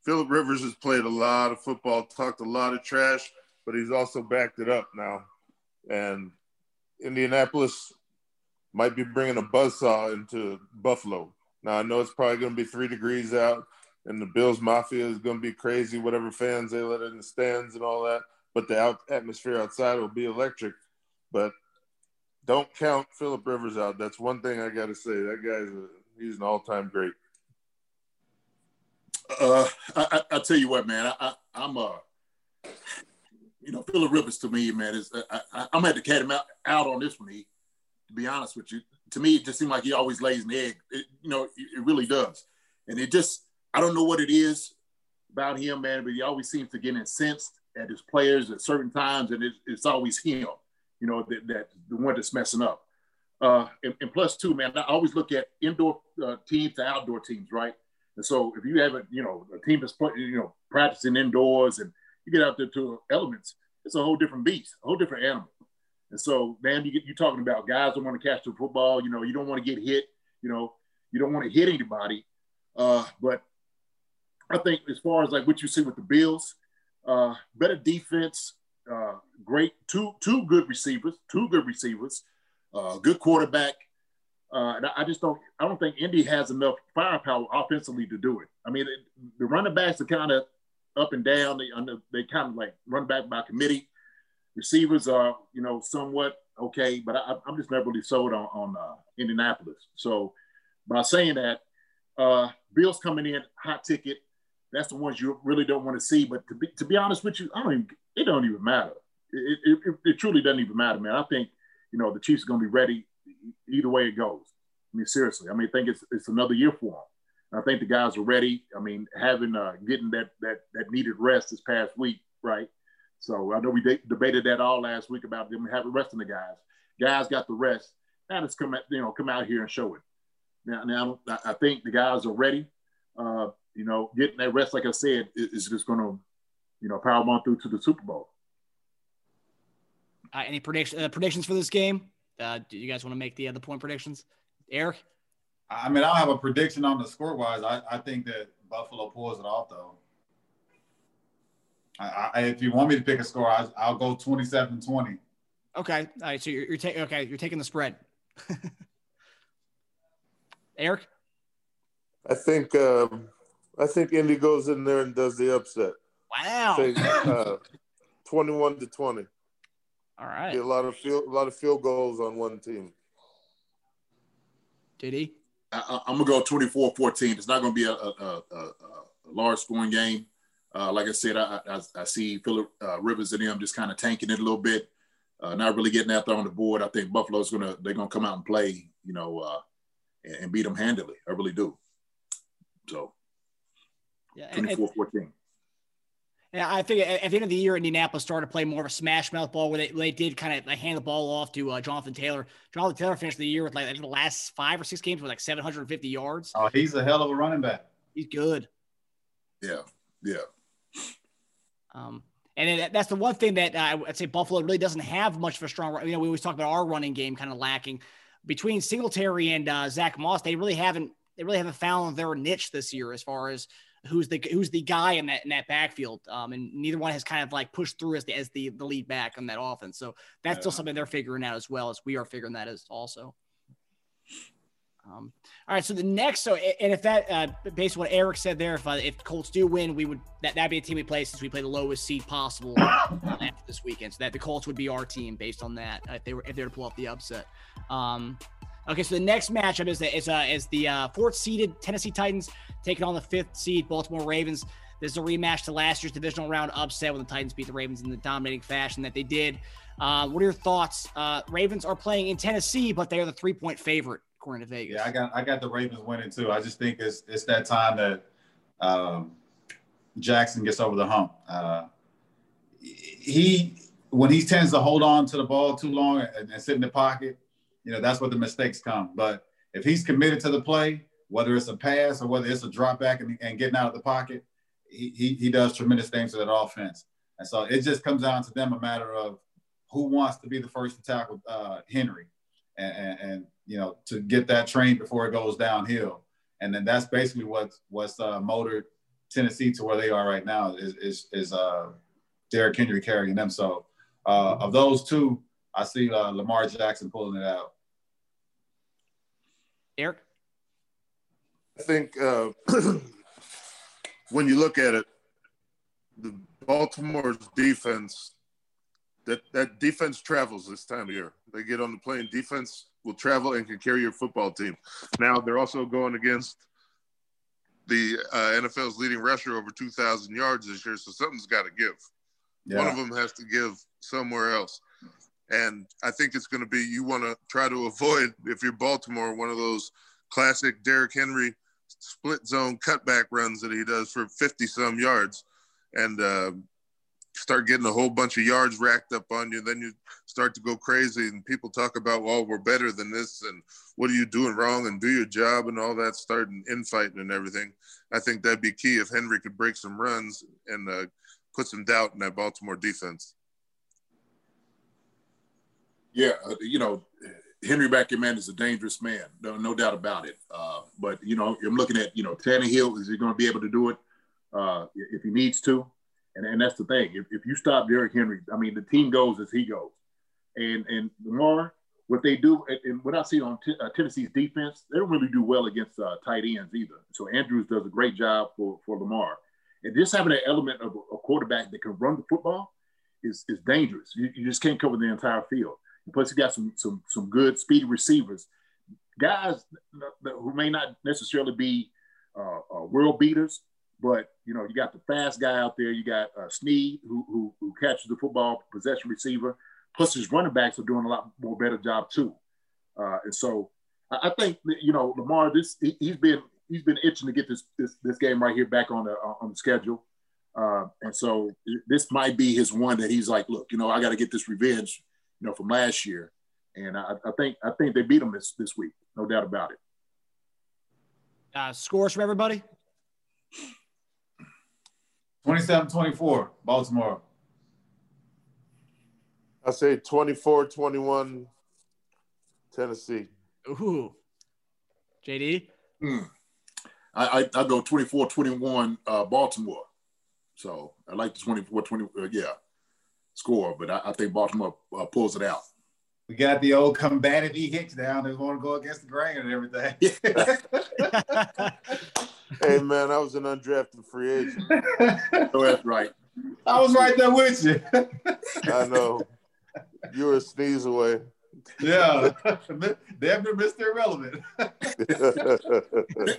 [SPEAKER 3] Philip Rivers has played a lot of football, talked a lot of trash, but he's also backed it up now. And Indianapolis might be bringing a buzzsaw into Buffalo. Now I know it's probably going to be three degrees out, and the Bills Mafia is going to be crazy. Whatever fans they let in the stands and all that but the out- atmosphere outside will be electric. But don't count Philip Rivers out. That's one thing I got to say. That guy's a, he's an all time great.
[SPEAKER 5] Uh, I, I, tell you what, man, I, I, am a, you know, Philip Rivers to me, man, is I, I, am at the cat him out, out on this one. He, to be honest with you, to me, it just seems like he always lays an egg. It, you know, it, it really does, and it just, I don't know what it is about him, man, but he always seems to get incensed at his players at certain times, and it, it's always him, you know, that, that the one that's messing up. Uh, and, and, plus, two, man, I always look at indoor uh, teams to outdoor teams, right? And so if you have a, you know, a team that's put, you know, practicing indoors and you get out there to elements, it's a whole different beast, a whole different animal. And so, man, you get you're talking about guys don't want to catch the football. You know, you don't want to get hit. You know, you don't want to hit anybody. Uh, but I think as far as like what you see with the Bills, uh, better defense, uh, great two two good receivers, two good receivers, uh, good quarterback. Uh, and I just don't I don't think Indy has enough firepower offensively to do it. I mean, the running backs are kind of up and down. They they kind of like run back by committee. Receivers are you know somewhat okay, but I, am just never really sold on on uh, Indianapolis. So by saying that, uh, Bills coming in hot ticket that's the ones you really don't want to see. But to be to be honest with you, I don't even it don't even matter. It, it, it, it truly doesn't even matter, man. I think you know the Chiefs are going to be ready either way it goes. I mean, seriously. I mean, I think it's it's another year for them. I think the guys are ready. I mean, having uh, getting that that that needed rest this past week, right? So I know we de- debated that all last week about them having rest resting the guys. Guys got the rest. Now let's come out, you know, come out here and show it. Now, now I think the guys are ready. Uh, you know, getting that rest, like I said, is just going to, you know, power on through to the Super Bowl.
[SPEAKER 2] Uh, any prediction, uh, predictions for this game? Uh, do you guys want to make the uh, the point predictions, Eric?
[SPEAKER 4] I mean, I don't have a prediction on the score wise. I, I think that Buffalo pulls it off though. I, I, if you want me to pick a score, I, will go 27-20.
[SPEAKER 2] Okay. All right. So you're, you're taking okay. You're taking the spread. Eric.
[SPEAKER 3] I think um, I think Indy goes in there and does the upset.
[SPEAKER 2] Wow.
[SPEAKER 3] Say, uh, Twenty-one to twenty.
[SPEAKER 2] All right.
[SPEAKER 3] Get a lot of field, a lot of field goals on one team.
[SPEAKER 2] Did he?
[SPEAKER 5] I, am gonna go 24-14. It's not gonna be a, a, a, a large scoring game. Uh, like I said, I, I, I see Philip uh, Rivers and them just kind of tanking it a little bit, uh, not really getting out there on the board. I think Buffalo's gonna they're gonna come out and play, you know, uh, and, and beat them handily. I really do. So
[SPEAKER 2] yeah,
[SPEAKER 5] 24 14.
[SPEAKER 2] Yeah, I think at, the end of the year, Indianapolis started to play more of a smash mouth ball where they, they did kind of like hand the ball off to uh, Jonathan Taylor. Jonathan Taylor finished the year with like the last five or six games with like 750 yards.
[SPEAKER 4] Oh, he's a hell of a running back.
[SPEAKER 2] He's good.
[SPEAKER 5] Yeah, yeah.
[SPEAKER 2] Um, and that's the one thing that uh, I'd say Buffalo really doesn't have much of a strong. You know, we always talk about our running game kind of lacking between Singletary and uh, Zack Moss. They really haven't they really haven't found their niche this year as far as who's the who's the guy in that in that backfield. Um, and neither one has kind of like pushed through as the as the, the lead back on that offense. So that's yeah. still something they're figuring out as well as we are figuring that as also. Um, all right, so the next, so and if that, uh, based on what Eric said there, if uh, if Colts do win, we would that that'd be a team we play since we play the lowest seed possible after this weekend. So that the Colts would be our team based on that if they were if they were to pull off the upset. Um, Okay, so the next matchup is the, is, uh, is the uh, fourth seeded Tennessee Titans taking on the fifth seed Baltimore Ravens. This is a rematch to last year's divisional round upset when the Titans beat the Ravens in the dominating fashion that they did. Uh, what are your thoughts? Uh, Ravens are playing in Tennessee, but they are the three point favorite according to Vegas.
[SPEAKER 4] Yeah, I got I got the Ravens winning too. I just think it's it's that time that um, Jackson gets over the hump. Uh, he when he tends to hold on to the ball too long and, and sit in the pocket, you know, that's where the mistakes come. But if he's committed to the play, whether it's a pass or whether it's a drop back and, and getting out of the pocket, he, he, he does tremendous things to that offense. And so it just comes down to them a matter of who wants to be the first to tackle uh, Henry and, and, and, you know, to get that train before it goes downhill. And then that's basically what's, what's uh, motored Tennessee to where they are right now is, is, is uh, Derrick Henry carrying them. So uh, of those two, I see uh, Lamar Jackson pulling it out.
[SPEAKER 2] Eric?
[SPEAKER 3] I think uh, when you look at it, the Baltimore's defense that that defense travels this time of year. They get on the plane. Defense will travel and can carry your football team. Now they're also going against the uh, NFL's leading rusher over 2,000 yards this year, so something's got to give.
[SPEAKER 4] Yeah.
[SPEAKER 3] One of them has to give somewhere else. And I think it's going to be you want to try to avoid, if you're Baltimore, one of those classic Derrick Henry split zone cutback runs that he does for 50 some yards and uh, start getting a whole bunch of yards racked up on you. Then you start to go crazy and people talk about, well, we're better than this and what are you doing wrong and do your job and all that, starting infighting and everything. I think that'd be key if Henry could break some runs and uh, put some doubt in that Baltimore defense.
[SPEAKER 5] Yeah, uh, you know, Henry Backer man is a dangerous man, no, no doubt about it. Uh, but you know, I'm looking at you know Tannehill. Is he going to be able to do it uh, if he needs to? And, and that's the thing. If, if you stop Derrick Henry, I mean, the team goes as he goes. And and Lamar, what they do, and, and what I see on t- uh, Tennessee's defense, they don't really do well against uh, tight ends either. So Andrews does a great job for for Lamar. And just having an element of a quarterback that can run the football is is dangerous. You, you just can't cover the entire field. Plus, you got some some some good speedy receivers, guys who may not necessarily be uh, uh, world beaters, but you know you got the fast guy out there. You got uh, Snead who, who who catches the football, possession receiver. Plus, his running backs are doing a lot more better job too. Uh, and so, I, I think you know Lamar. This he, has been he's been itching to get this this, this game right here back on the on the schedule. Uh, and so this might be his one that he's like, look, you know, I got to get this revenge you know, from last year. And I, I think I think they beat them this this week, no doubt about it.
[SPEAKER 2] Uh, scores from everybody.
[SPEAKER 4] 27-24, Baltimore.
[SPEAKER 3] I say 24-21, Tennessee.
[SPEAKER 2] Ooh, JD.
[SPEAKER 5] Hmm. I, I, I go 24-21 uh, Baltimore. So I like the 24-20. Uh, yeah, score, but I, I think Baltimore uh, pulls it out.
[SPEAKER 4] We got the old combative E Hicks down. They want to go against the grain and everything.
[SPEAKER 3] hey man, I was an undrafted free agent.
[SPEAKER 5] oh, that's right.
[SPEAKER 4] I was right there with you.
[SPEAKER 3] I know. You were a sneeze away.
[SPEAKER 4] Yeah, damn near Mr. Irrelevant.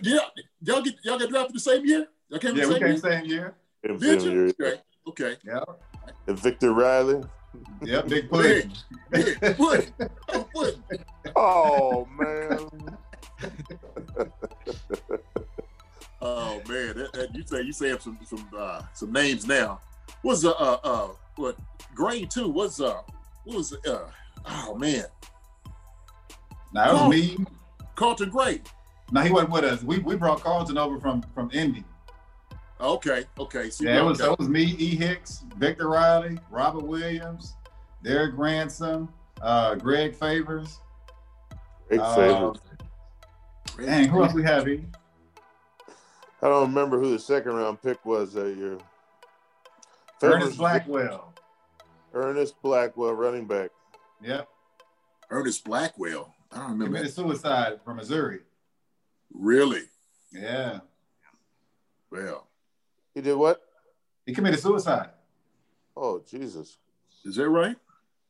[SPEAKER 5] yeah, y'all get y'all get drafted the same year. Y'all came
[SPEAKER 4] yeah,
[SPEAKER 5] the
[SPEAKER 4] we
[SPEAKER 5] same
[SPEAKER 4] came
[SPEAKER 5] year.
[SPEAKER 4] same year.
[SPEAKER 5] Did you? Okay. Okay.
[SPEAKER 4] Yeah.
[SPEAKER 3] And Victor Riley.
[SPEAKER 4] Yep, big push.
[SPEAKER 5] Big push. Oh, push.
[SPEAKER 3] Oh man.
[SPEAKER 5] Oh man, that, that, you say you say some some uh, some names now. What's uh uh, uh what grade two? What's uh what was uh oh man
[SPEAKER 4] Now it was me.
[SPEAKER 5] Carlton Gray.
[SPEAKER 4] No, he wasn't with us. We, we brought Carlton over from from Indy.
[SPEAKER 5] Okay, okay. See,
[SPEAKER 4] Yeah, it was,
[SPEAKER 5] okay.
[SPEAKER 4] it was me, E. Hicks, Victor Riley, Robert Williams, Derrick Ransom, uh, Greg Favors.
[SPEAKER 3] Great
[SPEAKER 4] Uh,
[SPEAKER 3] favor.
[SPEAKER 4] Dang, who else we have? here?
[SPEAKER 3] I don't remember who the second round pick was that year.
[SPEAKER 4] Ernest Blackwell.
[SPEAKER 3] Ernest Blackwell, running back.
[SPEAKER 4] Yep.
[SPEAKER 5] Ernest Blackwell. I don't remember.
[SPEAKER 4] Committed suicide from Missouri.
[SPEAKER 5] Really?
[SPEAKER 4] Yeah.
[SPEAKER 5] Well,
[SPEAKER 3] He did what?
[SPEAKER 4] He committed suicide.
[SPEAKER 3] Oh Jesus.
[SPEAKER 5] is that right?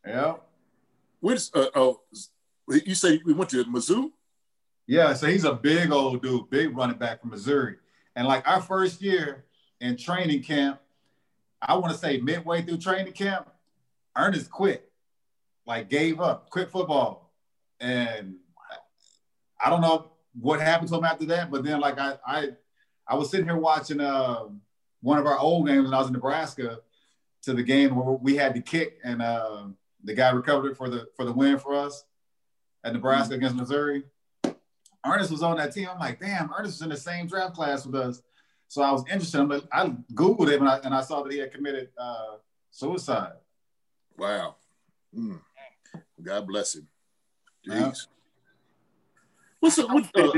[SPEAKER 4] Yeah.
[SPEAKER 5] Where's uh oh? You say we went to Mizzou?
[SPEAKER 4] Yeah, so he's a big old dude, big running back from Missouri. And like our first year in training camp, I want to say midway through training camp, Ernest quit, like gave up, quit football. And I don't know what happened to him after that, but then like I I I was sitting here watching uh, one of our old games when I was in Nebraska to the game where we had to kick and uh, the guy recovered it for the for the win for us at Nebraska against Missouri. Ernest was on that team. I'm like, damn, Ernest was in the same draft class with us. So I was interested. I'm like, I Googled him and I, and I saw that he had committed uh, suicide.
[SPEAKER 5] Wow. Hmm. God bless him.
[SPEAKER 4] Yeah.
[SPEAKER 5] Jeez. What's up? What, uh,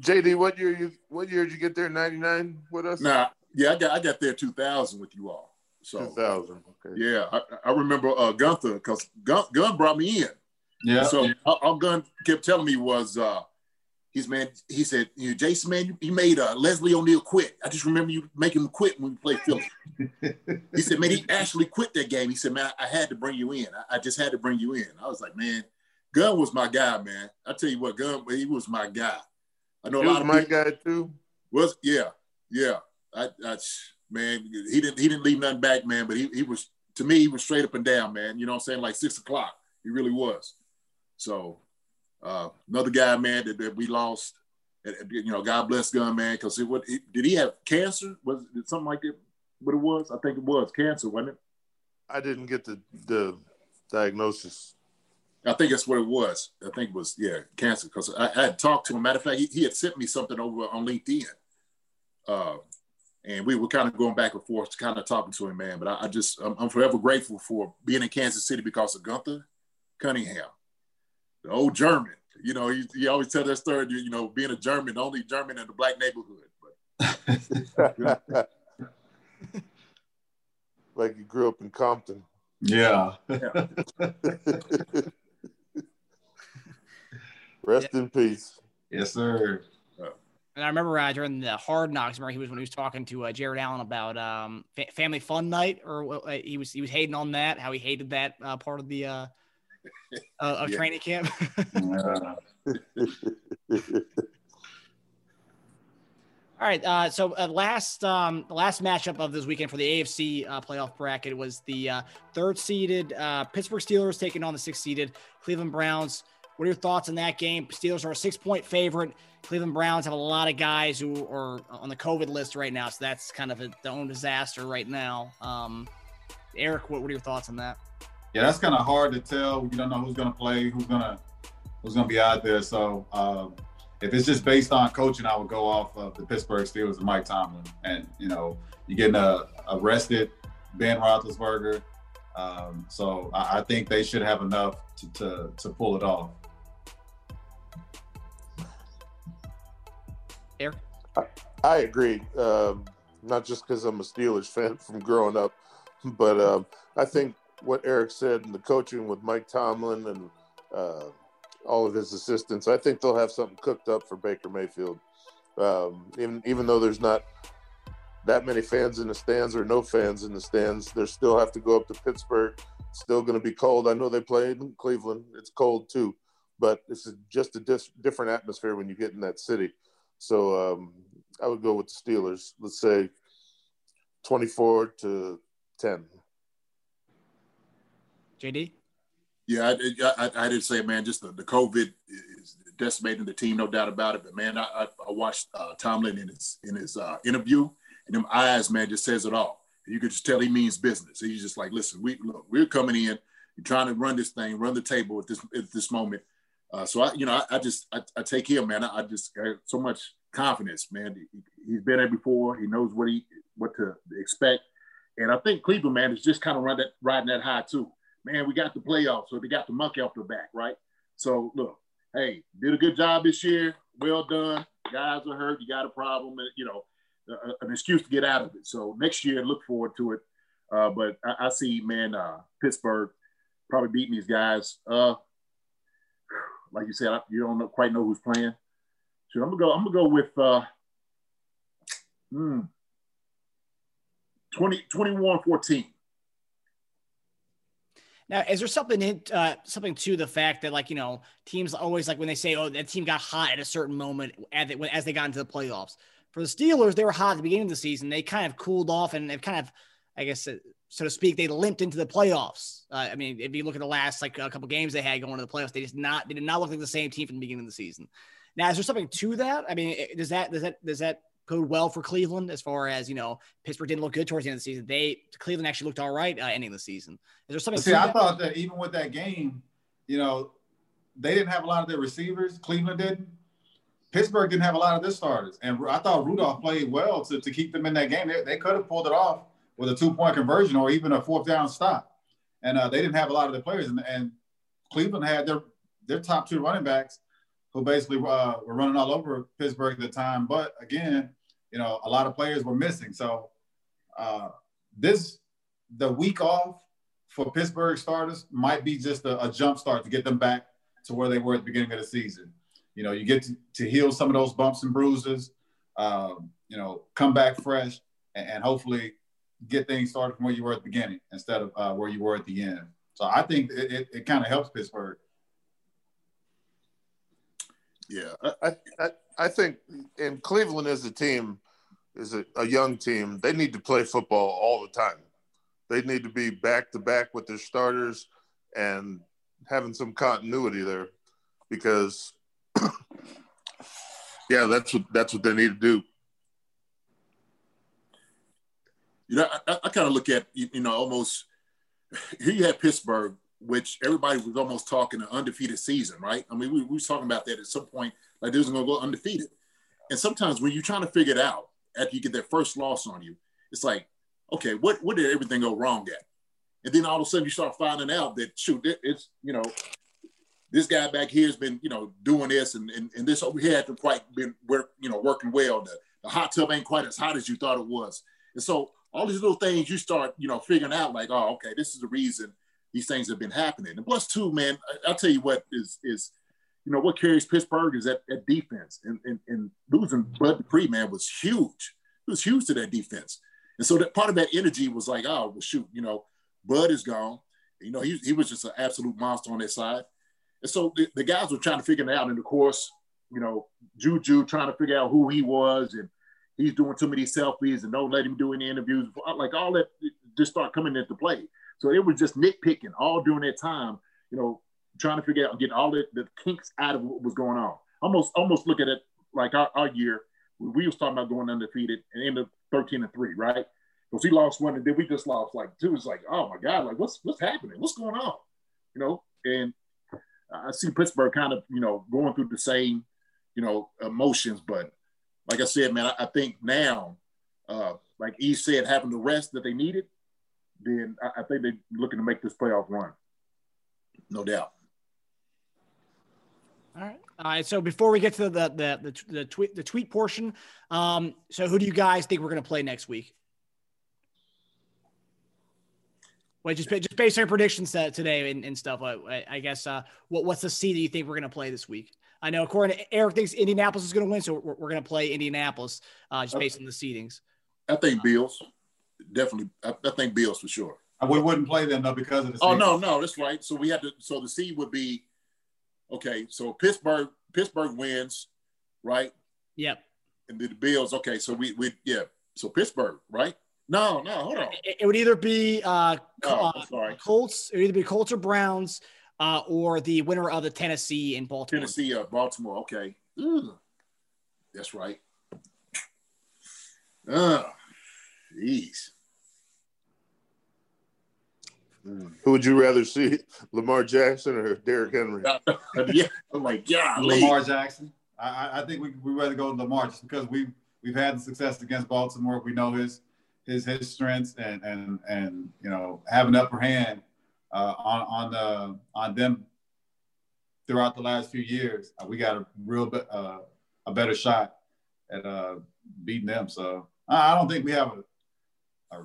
[SPEAKER 3] JD, what year you what year did you get there? 99 with us?
[SPEAKER 5] nah, yeah, I got I got there 2000 with you all. So
[SPEAKER 3] 2000. Okay.
[SPEAKER 5] yeah, I, I remember uh, Gunther because Gun, Gun brought me in.
[SPEAKER 4] Yeah.
[SPEAKER 5] So all, all Gun kept telling me was uh, he's man, he said, you know, Jason, man, you, you made uh, Leslie O'Neal quit. I just remember you making him quit when we played Philly. he said, man, he actually quit that game. He said, man, I, I had to bring you in. I, I, just had to bring you in. I was like, man, Gun was my guy, man. I tell you what, Gun, he was my guy. I know
[SPEAKER 3] He
[SPEAKER 5] a
[SPEAKER 3] was
[SPEAKER 5] lot of
[SPEAKER 3] my
[SPEAKER 5] people,
[SPEAKER 3] guy too.
[SPEAKER 5] was yeah, yeah. I, I man, he didn't he didn't leave nothing back, man. But he, he was to me, he was straight up and down, man. You know what I'm saying? Like six o'clock. He really was. So uh, another guy, man, that, that we lost. You know, God bless Gun, man, because what he, did he have cancer? Was it something like that? What it was? I think it was cancer, wasn't it?
[SPEAKER 3] I didn't get the the diagnosis.
[SPEAKER 5] I think that's what it was. I think it was, yeah, cancer. Because I, I had talked to him. Matter of fact, he, he had sent me something over on LinkedIn. Uh, and we were kind of going back and forth, kind of talking to him, man. But I, I just, I'm, I'm forever grateful for being in Kansas City because of Gunther Cunningham, the old German. You know, he, he always tell that story, you, you know, being a German, the only German in the black neighborhood. But
[SPEAKER 3] like you grew up in Compton.
[SPEAKER 4] Yeah.
[SPEAKER 3] Rest in peace.
[SPEAKER 4] yes, sir.
[SPEAKER 2] And I remember uh, during the Hard Knocks, remember he was when he was talking to uh, Jared Allen about um, fa- Family Fun Night, or uh, he was he was hating on that, how he hated that uh, part of the uh, uh, of
[SPEAKER 5] Yeah.
[SPEAKER 2] training camp. All right, uh, so uh, last um, the last matchup of this weekend for the AFC uh, playoff bracket was the uh, third seeded uh, Pittsburgh Steelers taking on the sixth seeded Cleveland Browns. What are your thoughts on that game? Steelers are a six point favorite. Cleveland Browns have a lot of guys who are on the COVID list right now, so that's kind of a, their own disaster right now. Um, Eric, what, what are your thoughts on that?
[SPEAKER 4] Yeah, that's kind of hard to tell. You don't know who's going to play, who's going to who's going to be out there. So um, if it's just based on coaching, I would go off of the Pittsburgh Steelers and Mike Tomlin. And you know, you're getting a arrested Ben Roethlisberger. Um, so I, I think they should have enough to, to to pull it off.
[SPEAKER 2] Eric?
[SPEAKER 3] I agree. Um, not just because I'm a Steelers fan from growing up, but um, I think what Eric said and the coaching with Mike Tomlin and uh, all of his assistants, I think they'll have something cooked up for Baker Mayfield. Um, even even though there's not that many fans in the stands or no fans in the stands, they still have to go up to Pittsburgh. It's still going to be cold. I know they played in Cleveland. It's cold too, but it's just a dis- different atmosphere when you get in that city. So um, I would go with the Steelers. Let's say 24 to 10.
[SPEAKER 2] JD?
[SPEAKER 5] Yeah, I, I, I did say, man, just the, the COVID is decimating the team, no doubt about it. But man, I, I, I watched uh, Tomlin in his in his uh, interview, and them eyes, man, just says it all. You could just tell he means business. He's just like, listen, we look, we're coming in, you're trying to run this thing, run the table at this at this moment. Uh, so I, you know, I, I just I, I take him, man. I, I just I so much confidence, man. He, he's been there before. He knows what he what to expect, and I think Cleveland, man, is just kind of that riding that high too man, we got the playoffs, so they got the monkey off the back, right? So look, hey, did a good job this year. Well done. Guys are hurt. You got a problem, and you know, an excuse to get out of it. So next year, look forward to it. Uh, but I, I, see, man, uh, Pittsburgh probably beating these guys. Uh, like you said, you don't know, quite know who's playing. So I'm gonna go. I'm gonna go with uh, hmm, 20, 21 14.
[SPEAKER 2] Now, is there something in, uh, something to the fact that like you know teams always like when they say oh that team got hot at a certain moment as they, as they got into the playoffs. For the Steelers, they were hot at the beginning of the season. They kind of cooled off and they've kind of, I guess, uh, so to speak, they limped into the playoffs. Uh, I mean, if you look at the last like a couple games they had going to the playoffs, they just not they did not look like the same team from the beginning of the season. Now, is there something to that? I mean, does that does that does that code well for Cleveland as far as you know Pittsburgh didn't look good towards the end of the season. They Cleveland actually looked all right uh, ending the season. Is there something?
[SPEAKER 4] See, I thought that even with that game, you know, they didn't have a lot of their receivers. Cleveland didn't. Pittsburgh didn't have a lot of their starters, and I thought Rudolph played well to, to keep them in that game. They, they could have pulled it off with a two point conversion or even a fourth down stop, and uh, they didn't have a lot of the players. And, and Cleveland had their their top two running backs who basically uh, were running all over Pittsburgh at the time. But again, you know, a lot of players were missing. So uh, this the week off for Pittsburgh starters might be just a, a jump start to get them back to where they were at the beginning of the season. you know, you get to, to heal some of those bumps and bruises, um, you know, come back fresh and, and, hopefully get things started from where you were at the beginning instead of uh, where you were at the end. So I think it, it, it kind of helps Pittsburgh.
[SPEAKER 3] Yeah, I, I, I think in Cleveland as a team, is a, a young team, they need to play football all the time. They need to be back to back with their starters and having some continuity there because yeah, that's what that's what they need to do.
[SPEAKER 5] You know, I, I kind of look at you know almost here you have Pittsburgh, which everybody was almost talking an undefeated season, right? I mean, we, we was talking about that at some point, like they was going to go undefeated. And sometimes when you're trying to figure it out after you get that first loss on you, it's like, okay, what what did everything go wrong at? And then all of a sudden you start finding out that shoot, it, it's you know this guy back here has been, you know, doing this and, and, and this over here hasn't quite been work, you know, working well. The, the hot tub ain't quite as hot as you thought it was. And so all these little things you start, you know, figuring out like, oh, okay, this is the reason these things have been happening. And plus too, man, I, will tell you what is, is, you know, what carries Pittsburgh is that, that defense and, and, and losing Bud Dupree, man, was huge. It was huge to that defense. And so that part of that energy was like, oh, well, shoot, you know, Bud is gone. You know, he, he was just an absolute monster on that side. And so the, the guys were trying to figure it out. And of course, you know, Juju trying to figure out who he was and he's doing too many selfies and don't let him do any interviews. Like all that just start coming into play. So it was just nitpicking all during that time, you know, trying to figure out, getting all the, the kinks out of what was going on. Almost, almost look at it like our, our year. We was talking about going undefeated and end of 13 and three, right? Because we lost one and then we just lost like two. It's like, oh my God, like what's what's happening? What's going on? You know, and I see Pittsburgh kind of, you know, going through the same, you know, emotions. But like I said, man, I, I think now, uh, like E said, having the rest that they needed, then I, I think they're looking to make this playoff run. No doubt.
[SPEAKER 2] All right. All right. So before we get to the the the, the tweet the tweet portion, um, so who do you guys think we're going to play next week? Wait, just just based on predictions today and, and stuff. I, I guess uh, what what's the seed that you think we're going to play this week? I know according to Eric thinks Indianapolis is going to win, so we're, we're going to play Indianapolis uh, just based on the seedings.
[SPEAKER 5] I think Bills, definitely. I, I think Bills for sure.
[SPEAKER 4] We wouldn't play them though because of the.
[SPEAKER 5] Oh no, no, that's right. So we had to. So the seed would be, okay. So Pittsburgh, Pittsburgh wins, right?
[SPEAKER 2] Yep.
[SPEAKER 5] And the Bills, okay. So we we yeah. So Pittsburgh, right? No, no, hold on.
[SPEAKER 2] It, it would either be uh,
[SPEAKER 5] oh, sorry.
[SPEAKER 2] Colts, it would either be Colts or Browns, uh, or the winner of the Tennessee and Baltimore.
[SPEAKER 5] Tennessee or Baltimore. Okay. Ugh. That's right. Oh, jeez.
[SPEAKER 3] Who would you rather see, Lamar Jackson or Derrick Henry?
[SPEAKER 5] yeah, I'm like, yeah,
[SPEAKER 4] Lamar Jackson. I, I think we we rather go to Lamar just because we we've had the success against Baltimore. We know his his his strengths and and and you know have an upper hand uh, on on the on them throughout the last few years. Uh, we got a real bit uh, a better shot at uh, beating them. So I don't think we have a, a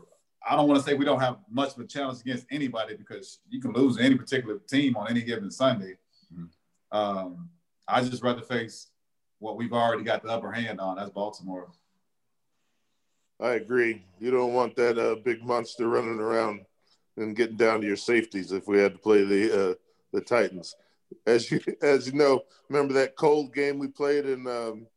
[SPEAKER 4] I don't want to say we don't have much of a challenge against anybody because you can lose any particular team on any given Sunday. Mm-hmm. Um, I just rather face what we've already got the upper hand on. That's Baltimore.
[SPEAKER 3] I agree. You don't want that uh, big monster running around and getting down to your safeties if we had to play the uh, the Titans. As you as you know, remember that cold game we played in um,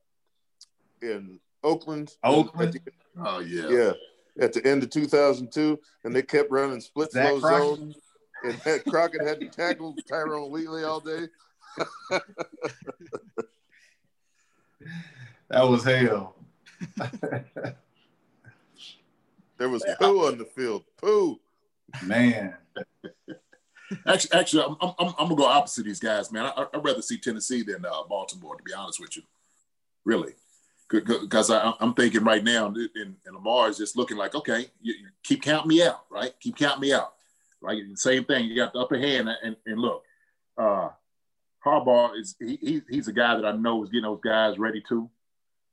[SPEAKER 3] in Oakland.
[SPEAKER 4] Oakland.
[SPEAKER 5] Oh yeah.
[SPEAKER 3] Yeah. At the end of 2002, and they kept running split flow zone, and had, Crockett had to tackle Tyrone Wheatley all day.
[SPEAKER 4] that was hell.
[SPEAKER 3] There was poo on the field. Poo.
[SPEAKER 4] Man.
[SPEAKER 5] actually, actually, I'm, I'm, I'm, gonna go opposite these guys, man. I, would rather see Tennessee than uh, Baltimore, to be honest with you. Really, because I'm thinking right now, and, and Lamar is just looking like, okay, you, you keep counting me out, right? Keep counting me out. Like same thing. You got the upper hand, and, and look, uh, Harbaugh is he, he, he's a guy that I know is getting those guys ready to.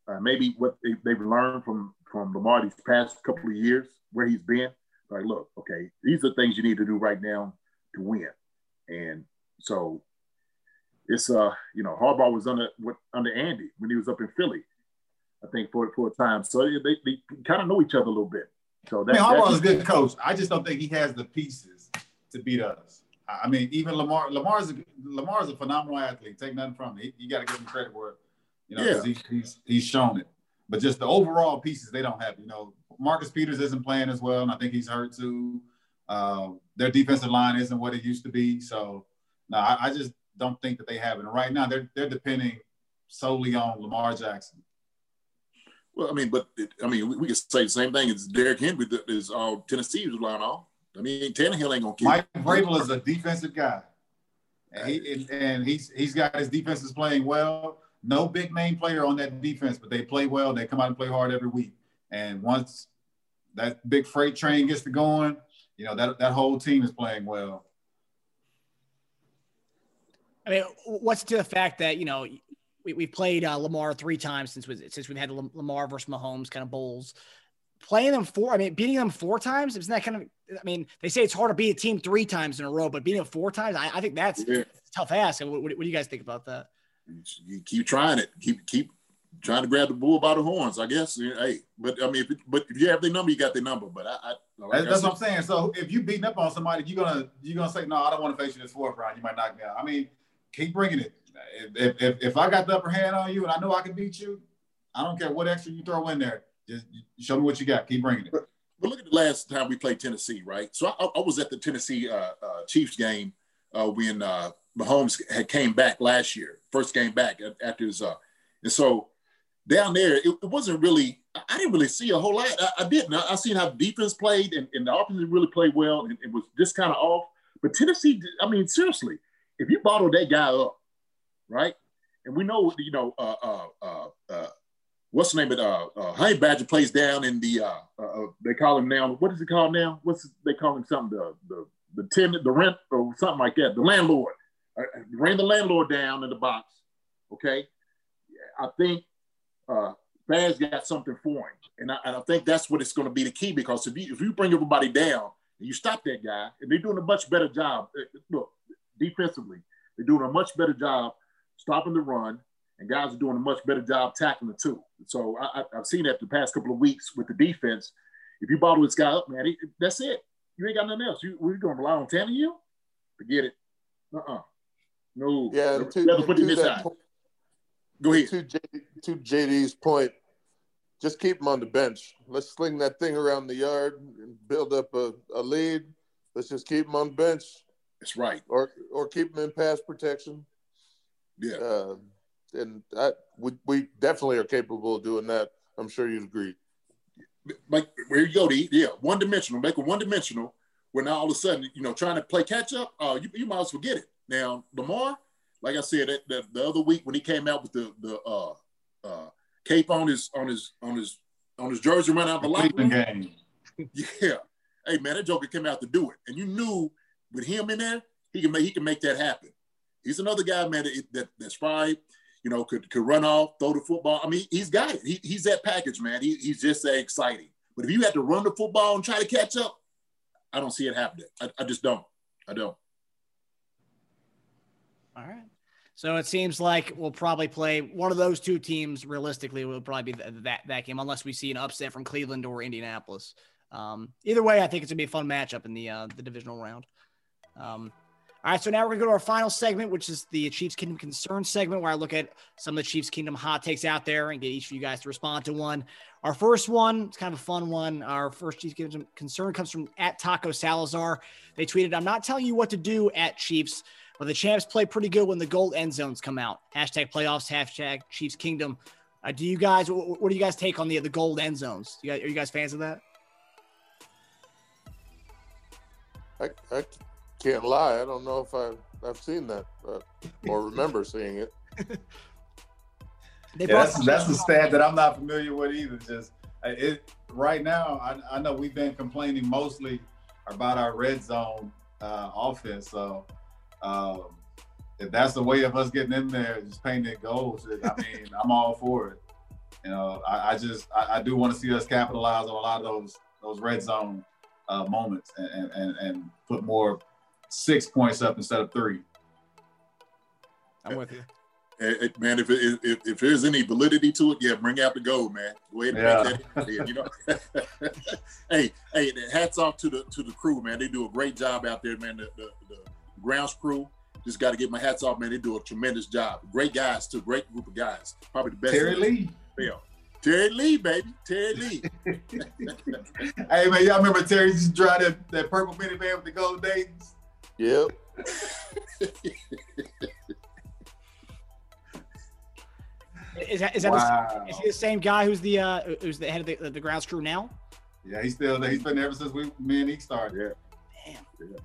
[SPEAKER 5] Uh, maybe what they, they've learned from from Lamar these past couple of years where he's been. Like, look, okay, these are things you need to do right now to win. And so it's uh you know Harbaugh was under what under Andy when he was up in Philly, I think for for a time. So they, they kind of know each other a little bit. So
[SPEAKER 4] that, I mean, Harbaugh's a good coach. I just don't think he has the pieces to beat us. I mean, even Lamar Lamar's a, Lamar's a phenomenal athlete. Take nothing from him. You got to give him credit for it. You know, yeah. he, he's he's shown it. But just the overall pieces they don't have. You know, Marcus Peters isn't playing as well, and I think he's hurt too. Uh, their defensive line isn't what it used to be. So no, I, I just don't think that they have it. And right now, they're they're depending solely on Lamar Jackson.
[SPEAKER 5] Well, I mean, but it, I mean, we, we could say the same thing as Derrick Henry that is all uh, Tennessee was relying on. I mean, Tannehill ain't gonna keep.
[SPEAKER 4] Mike Vrabel is a defensive guy, and, he, and he's he's got his defenses playing well. No big name player on that defense, but they play well. They come out and play hard every week. And once that big freight train gets to going, you know that that whole team is playing well.
[SPEAKER 2] I mean, what's to the fact that you know we we played uh, Lamar three times since we, since we've had Lamar versus Mahomes kind of bowls. Playing them four, I mean, beating them four times, isn't that kind of? I mean, they say it's hard to beat a team three times in a row, but beating them four times, I, I think that's yeah. tough ask. What, what, what, do you guys think about that?
[SPEAKER 5] You keep trying it. Keep keep trying to grab the bull by the horns. I guess. Hey, but I mean, if, but if you have their number, you got their number. But I, I
[SPEAKER 4] like that's, I what I'm saying. So if you beating up on somebody, you're gonna you're gonna say, no, I don't want to face you this fourth round. You might knock me out. I mean, keep bringing it. If, if, if I got the upper hand on you and I know I can beat you, I don't care what extra you throw in there. Just show me what you got. Keep bringing it.
[SPEAKER 5] But, but look at the last time we played Tennessee, right? So I, I was at the Tennessee uh, uh, Chiefs game uh, when uh, Mahomes had came back last year, first game back after his. Uh, and so down there, it, it, wasn't really. I didn't really see a whole lot. I, I didn't. I, I seen how defense played, and, and the offense really played well, and it was just kind of off. But Tennessee, I mean, seriously, if you bottle that guy up, right? And we know, you know, uh, uh, uh, uh what's the name of uh, uh, Honey Badger plays down in the uh, uh, uh, they call him now. What is it called now? What's they call him something the the the tenant, the rent or something like that. The landlord. Uh, bring the landlord down in the box. Okay, I think uh, Baz got something for him, and I, and I think that's what it's going to be the key because if you if you bring everybody down and you stop that guy, and they're doing a much better job. Uh, look, defensively, they're doing a much better job stopping the run, and guys are doing a much better job tackling the two. So I, have seen that the past couple of weeks with the defense. If you bottle this guy up, man, he, that's it. You ain't got nothing else. You, we're going to rely on Tannehill? Forget it. Uh-uh. No.
[SPEAKER 3] Yeah. To, to that, Go ahead. To, JD, to JD's point, just keep him on the bench. Let's sling that thing around the yard and build up a, a lead. Let's just keep him on the bench.
[SPEAKER 5] That's right.
[SPEAKER 3] Or or keep him in pass protection.
[SPEAKER 5] Yeah.
[SPEAKER 3] Uh, and I, we, we definitely are capable of doing that. I'm sure you'd agree.
[SPEAKER 5] Like where you go, to yeah, one dimensional, make it one dimensional. Where now all of a sudden, you know, trying to play catch up, uh, you, you might as well get it. Now Lamar, like I said, that, that, the other week when he came out with the the uh, uh, cape on his on his on his on his jersey, run out the locker room. Game. Yeah, hey man, that Joker came out to do it, and you knew with him in there, he can make he can make that happen. He's another guy, man, that, that that's fine. You know, could could run off, throw the football. I mean, he's got it. He, he's that package, man. He, he's just that exciting. But if you had to run the football and try to catch up, I don't see it happening. I, I just don't. I don't.
[SPEAKER 2] All right. So it seems like we'll probably play one of those two teams. Realistically, will probably be that that game, unless we see an upset from Cleveland or Indianapolis. Um, either way, I think it's gonna be a fun matchup in the uh, the divisional round. Um, all right, so now we're gonna go to our final segment, which is the Chiefs Kingdom Concern segment, where I look at some of the Chiefs Kingdom hot takes out there and get each of you guys to respond to one. Our first one, it's kind of a fun one. Our first Chiefs Kingdom Concern comes from at Taco Salazar. They tweeted, "I'm not telling you what to do at Chiefs, but the champs play pretty good when the gold end zones come out." Hashtag playoffs. Hashtag Chiefs Kingdom. Uh, do you guys? What, what, do you guys take on the the gold end zones? You guys, are you guys fans of that?
[SPEAKER 3] I, I can't lie. I don't know if I I've seen that or remember seeing it.
[SPEAKER 4] yeah, that's that's the stat that I'm not familiar with either. Just it right now. I, I know we've been complaining mostly about our red zone uh, offense. So um, if that's the way of us getting in there, just painting goals, I mean, I'm all for it. You know, I, I just I, I do want to see us capitalize on a lot of those those red zone uh, moments and, and and put more six points up instead of three.
[SPEAKER 2] I'm with you.
[SPEAKER 5] Eh, man, if, it, if if there's any validity to it, yeah, bring out the gold, man. Go ahead and
[SPEAKER 4] Yeah.
[SPEAKER 5] make that. in, You know, hey, hey, hats off to the to the crew, man. They do a great job out there, man. The the, the grounds crew just got to get my hats off, man. They do a tremendous job. Great guys, too. Great group of guys. Probably the best.
[SPEAKER 4] Terry Lee.
[SPEAKER 5] NFL. Terry Lee, baby. Terry Lee.
[SPEAKER 4] Hey man, y'all remember Terry just to drive that, that purple minivan with the gold days?
[SPEAKER 3] Yep.
[SPEAKER 2] Is that is that
[SPEAKER 4] wow.
[SPEAKER 2] the, is he the same guy who's the uh, who's the head of the, the grounds crew now?
[SPEAKER 4] Yeah, he's still there. He's been there ever since we me and he started. Yeah.
[SPEAKER 2] Damn.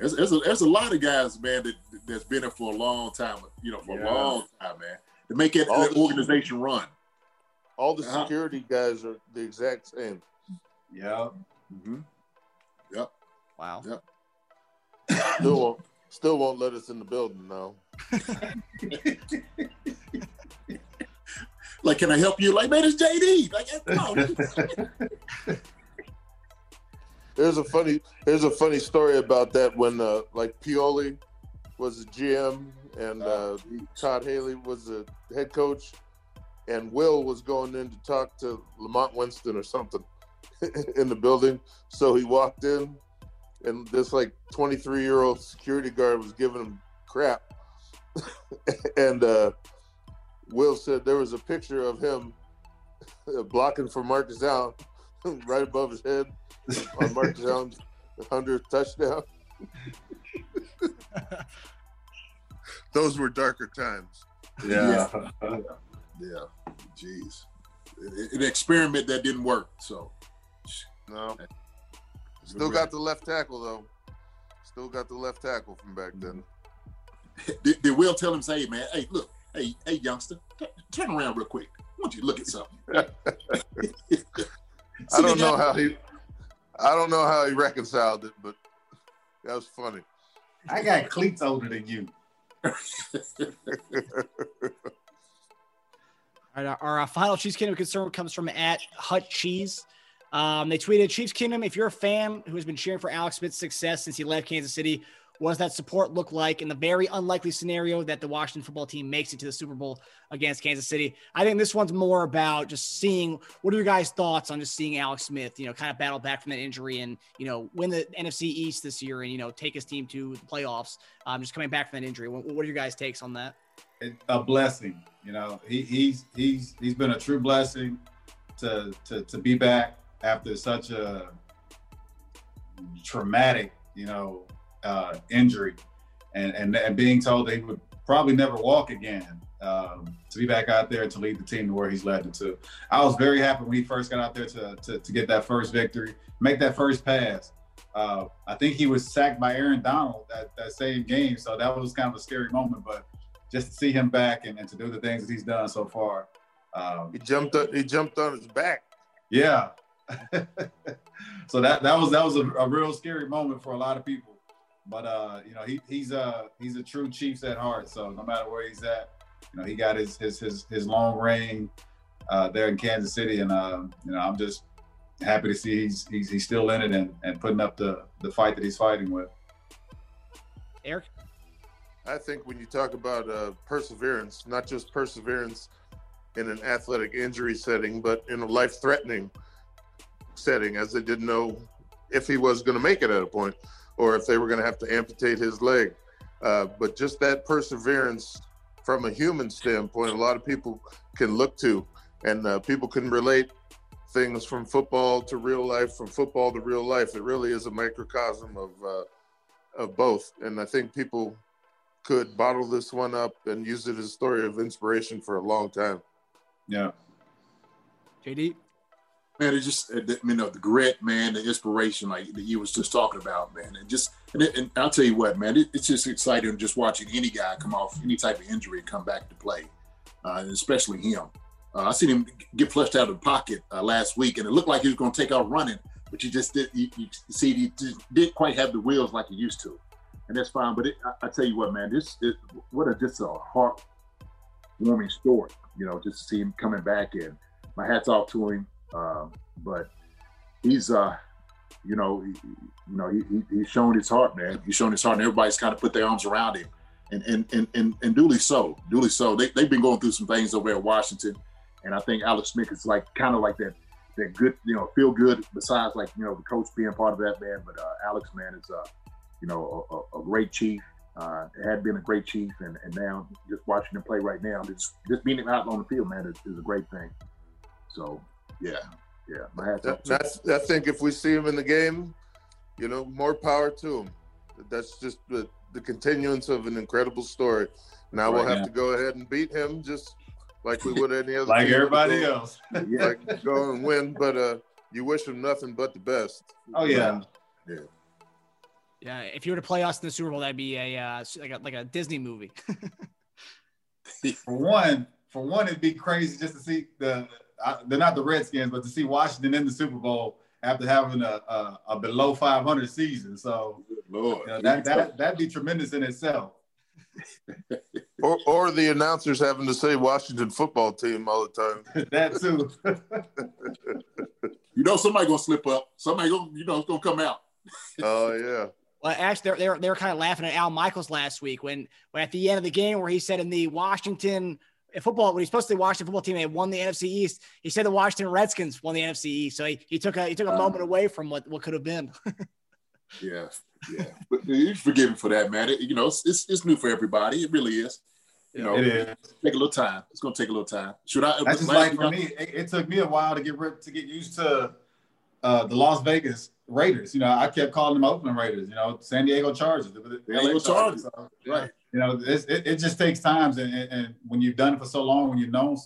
[SPEAKER 5] There's, there's, a, there's a lot of guys, man, that that's been there for a long time. You know, for
[SPEAKER 4] Yeah.
[SPEAKER 5] a long time, man, to make it
[SPEAKER 3] All
[SPEAKER 5] the
[SPEAKER 3] the-
[SPEAKER 5] organization run.
[SPEAKER 3] All the
[SPEAKER 5] Uh-huh.
[SPEAKER 3] security guys are the exact same.
[SPEAKER 4] Yeah.
[SPEAKER 5] Mm-hmm. Yep.
[SPEAKER 2] Wow.
[SPEAKER 3] Still won't, still won't let us in the building now.
[SPEAKER 5] Like, can I help you? Like, man, it's JD. Like, no.
[SPEAKER 3] There's a funny there's a funny story about that when uh, like Pioli was the GM and uh, Todd Haley was the head coach, and Will was going in to talk to Lamont Winston or something in the building. So he walked in, and this like 23 year old security guard was giving him crap, and uh, Will said there was a picture of him blocking for Marcus Allen right above his head on Marcus Allen's 100th touchdown. Those were darker times.
[SPEAKER 4] Yeah.
[SPEAKER 5] yeah. Jeez. An experiment that didn't work. So,
[SPEAKER 3] No. Still got the left tackle though. Still got the left tackle from back then. Mm-hmm.
[SPEAKER 5] Did, did Will tell him, say, hey, man, hey, look, hey, hey, youngster, t- turn around real quick. I want you to look at something.
[SPEAKER 3] I don't know how he I don't know how he reconciled it, but that was funny.
[SPEAKER 4] I got cleats older than you.
[SPEAKER 2] All right, our, our final Chiefs Kingdom concern comes from at Hut Cheese. Um, they tweeted, Chiefs Kingdom, if you're a fan who has been cheering for Alex Smith's success since he left Kansas City, what does that support look like in the very unlikely scenario that the Washington football team makes it to the Super Bowl against Kansas City? I think this one's more about just seeing what are your guys' thoughts on just seeing Alex Smith, you know, kind of battle back from that injury and, you know, win the NFC East this year and, you know, take his team to the playoffs. Um, just coming back from that injury. What, what are your guys' takes on that?
[SPEAKER 4] A blessing. You know, he, he's he's he's been a true blessing to to to be back after such a traumatic, you know, uh, injury, and, and and being told he would probably never walk again. Um, to be back out there to lead the team to where he's led it to. I was very happy when he first got out there to to, to get that first victory, make that first pass. Uh, I think he was sacked by Aaron Donald that, that same game, so that was kind of a scary moment. But just to see him back and, and to do the things that he's done so far. Um,
[SPEAKER 3] He jumped up, he jumped on his back.
[SPEAKER 4] yeah. so that that was that was a, a real scary moment for a lot of people. But uh, you know, he he's uh he's a true Chiefs at heart. So no matter where he's at, you know, he got his his his, his long reign uh, there in Kansas City, and um, you know, I'm just happy to see he's he's, he's still in it and, and putting up the the fight that he's fighting with.
[SPEAKER 2] Eric?
[SPEAKER 3] I think when you talk about uh, perseverance, not just perseverance in an athletic injury setting, but in a life threatening setting, as they didn't know if he was going to make it at a point or if they were going to have to amputate his leg. Uh, but just that perseverance from a human standpoint, a lot of people can look to, and uh, people can relate things from football to real life, from football to real life. It really is a microcosm of uh, of both, and I think people could bottle this one up and use it as a story of inspiration for a long time.
[SPEAKER 4] Yeah.
[SPEAKER 2] JD?
[SPEAKER 5] Man, it just you know the grit, man, the inspiration, like that you was just talking about, man, and just and, it, and I'll tell you what, man, it, it's just exciting just watching any guy come off any type of injury and come back to play, uh, and especially him. Uh, I seen him get flushed out of the pocket uh, last week, and it looked like he was going to take off running, but you just did. You, you see, he didn't quite have the wheels like he used to, and that's fine. But it, I, I tell you what, man, this is what a just a heartwarming story. You know, just to see him coming back, and my hats off to him. Um, but he's, uh, you know, he, you know, he, he, he's shown his heart, man. He's shown his heart, and everybody's kind of put their arms around him. and and and and, and duly so, duly so. They they've been going through some things over at Washington, and I think Alex Smith is like kind of like that that good, you know, feel good. Besides, like you know, the coach being part of that man, but uh, Alex man is uh, you know, a, a great chief. Uh, had been a great chief, and, and now just watching him play right now, just just being out on the field, man, is, is a great thing. So yeah, yeah. My hats off.
[SPEAKER 3] That's, I think if we see him in the game, you know, more power to him. That's just the, the continuance of an incredible story. Now we'll have to go ahead and beat him just like we would any other
[SPEAKER 4] like
[SPEAKER 3] team.
[SPEAKER 4] everybody
[SPEAKER 3] Go-
[SPEAKER 4] else.
[SPEAKER 3] Like go and win, but uh, you wish him nothing but the best.
[SPEAKER 4] Oh yeah,
[SPEAKER 2] yeah. Yeah, if you were to play us in the Super Bowl, that'd be a uh, like a like a Disney movie.
[SPEAKER 4] For one, for one, it'd be crazy just to see the uh, they're not the Redskins, but to see Washington in the Super Bowl after having a a, a below 500 season. So
[SPEAKER 5] Lord,
[SPEAKER 4] you know, that that that'd be tremendous in itself.
[SPEAKER 3] Or, or the announcers having to say Washington football team all the time.
[SPEAKER 4] that too.
[SPEAKER 5] you know somebody gonna slip up. Somebody gonna you know it's gonna come out.
[SPEAKER 3] Oh yeah.
[SPEAKER 2] Well, actually, they were they were kind of laughing at Al Michaels last week when, when at the end of the game where he said in the Washington football when he's supposed to watch the Washington football team they won the NFC East, he said the Washington Redskins won the NFC East. So he, he took a he took a
[SPEAKER 5] Uh.
[SPEAKER 2] moment away from what what could have been.
[SPEAKER 5] Yeah, yeah. But you forgive me for that, man. It, you know, it's, it's it's new for everybody. It really is. You know,
[SPEAKER 4] It is.
[SPEAKER 5] take a little time. It's gonna take a little time. Should I?
[SPEAKER 4] That's just like for me. It, it took me a while to get rid, to get used to uh, the Las Vegas Raiders. You know, I kept calling them Oakland Raiders. You know, San Diego Chargers. The, the LA
[SPEAKER 5] Chargers.
[SPEAKER 4] So,
[SPEAKER 5] Right.
[SPEAKER 4] you know, it, it just takes times, and, and, when you've done it for so long, when you've known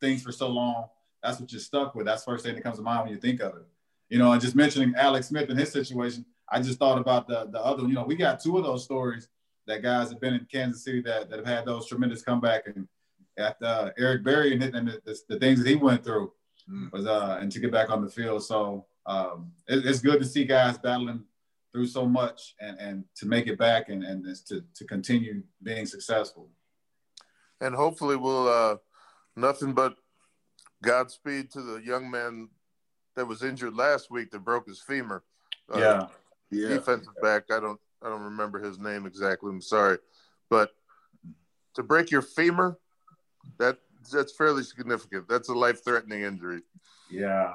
[SPEAKER 4] things for so long, that's what you're stuck with. That's the first thing that comes to mind when you think of it. You know, and just mentioning Alex Smith and his situation, I just thought about the the other. You know, we got two of those stories that guys have been in Kansas City that, that have had those tremendous comeback and at uh, Eric Berry and, and the, the, the things that he went through
[SPEAKER 5] Mm.
[SPEAKER 4] was uh and to get back on the field. So um, it, it's good to see guys battling through so much and and to make it back and and to to continue being successful.
[SPEAKER 3] And hopefully we'll uh nothing but Godspeed to the young man that was injured last week that broke his femur. Uh,
[SPEAKER 4] yeah,
[SPEAKER 5] Yeah.
[SPEAKER 3] defensive back. I don't I don't remember his name exactly. I'm sorry, but to break your femur, that that's fairly significant. That's a life threatening injury.
[SPEAKER 4] yeah,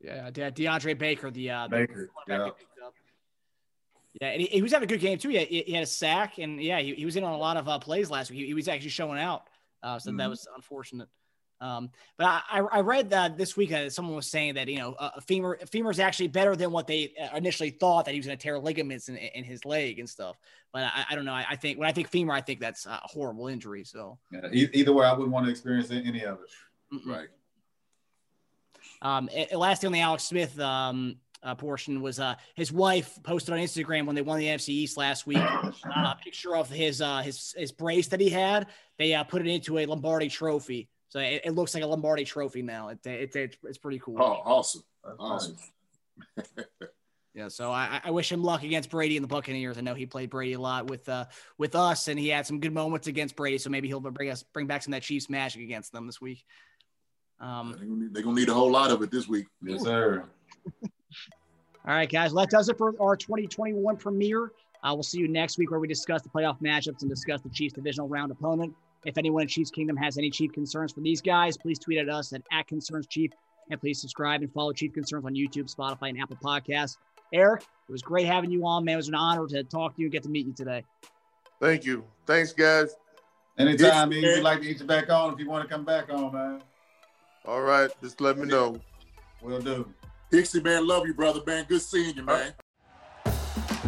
[SPEAKER 2] Yeah, De- DeAndre Baker, the uh, the
[SPEAKER 4] Baker,
[SPEAKER 2] quarterback
[SPEAKER 4] yeah.
[SPEAKER 2] they up. Yeah, and he, he was having a good game too. He had, he had a sack, and yeah, he, he was in on a lot of uh, plays last week. He, he was actually showing out, uh, so that
[SPEAKER 4] Mhm.
[SPEAKER 2] was unfortunate. Um, but I, I read that this week uh, someone was saying that you know uh, a femur femur is actually better than what they uh, initially thought that he was going to tear ligaments in, in his leg and stuff. But I, I don't know. I, I think when I think femur, I think that's a horrible injury. So
[SPEAKER 4] yeah. Either way, I wouldn't want to experience any of it.
[SPEAKER 2] mm-mm.
[SPEAKER 5] Right.
[SPEAKER 2] Um, and lastly, on the Alex Smith um, uh, portion was uh, his wife posted on Instagram when they won the NFC East last week uh, a picture of his uh, his his brace that he had. They uh, put it into a Lombardi Trophy, so it, it looks like a Lombardi Trophy now. It, it, it it's pretty cool.
[SPEAKER 5] Oh, awesome.
[SPEAKER 4] That's
[SPEAKER 5] Awesome.
[SPEAKER 4] nice.
[SPEAKER 2] Yeah, so I, I wish him luck against Brady and the Buccaneers. I know he played Brady a lot with uh with us, and he had some good moments against Brady. So maybe he'll bring us bring back some of that Chiefs magic against them this week. Um,
[SPEAKER 5] They're gonna, need, they're gonna need a whole lot of it this week.
[SPEAKER 4] Yes, sir.
[SPEAKER 2] All right, guys, well, that does it for our 2021 premiere. Uh, we'll see you next week where we discuss the playoff matchups and discuss the Chiefs divisional round opponent. If anyone in Chiefs Kingdom has any Chief concerns for these guys, please tweet at us at, at Concerns Chief. And please subscribe and follow Chief Concerns on YouTube, Spotify, and Apple Podcasts. Eric, it was great having you on, man. It was an honor to talk to you and get to meet you today.
[SPEAKER 3] Thank you. Thanks, guys.
[SPEAKER 4] Anytime,
[SPEAKER 5] Yes,
[SPEAKER 4] man,
[SPEAKER 5] sir.
[SPEAKER 4] we'd like to get you back on if you want to come back on, man.
[SPEAKER 3] All right, just let me know.
[SPEAKER 4] We'll do.
[SPEAKER 5] Pixie man, love you, brother, man. Good seeing you, man.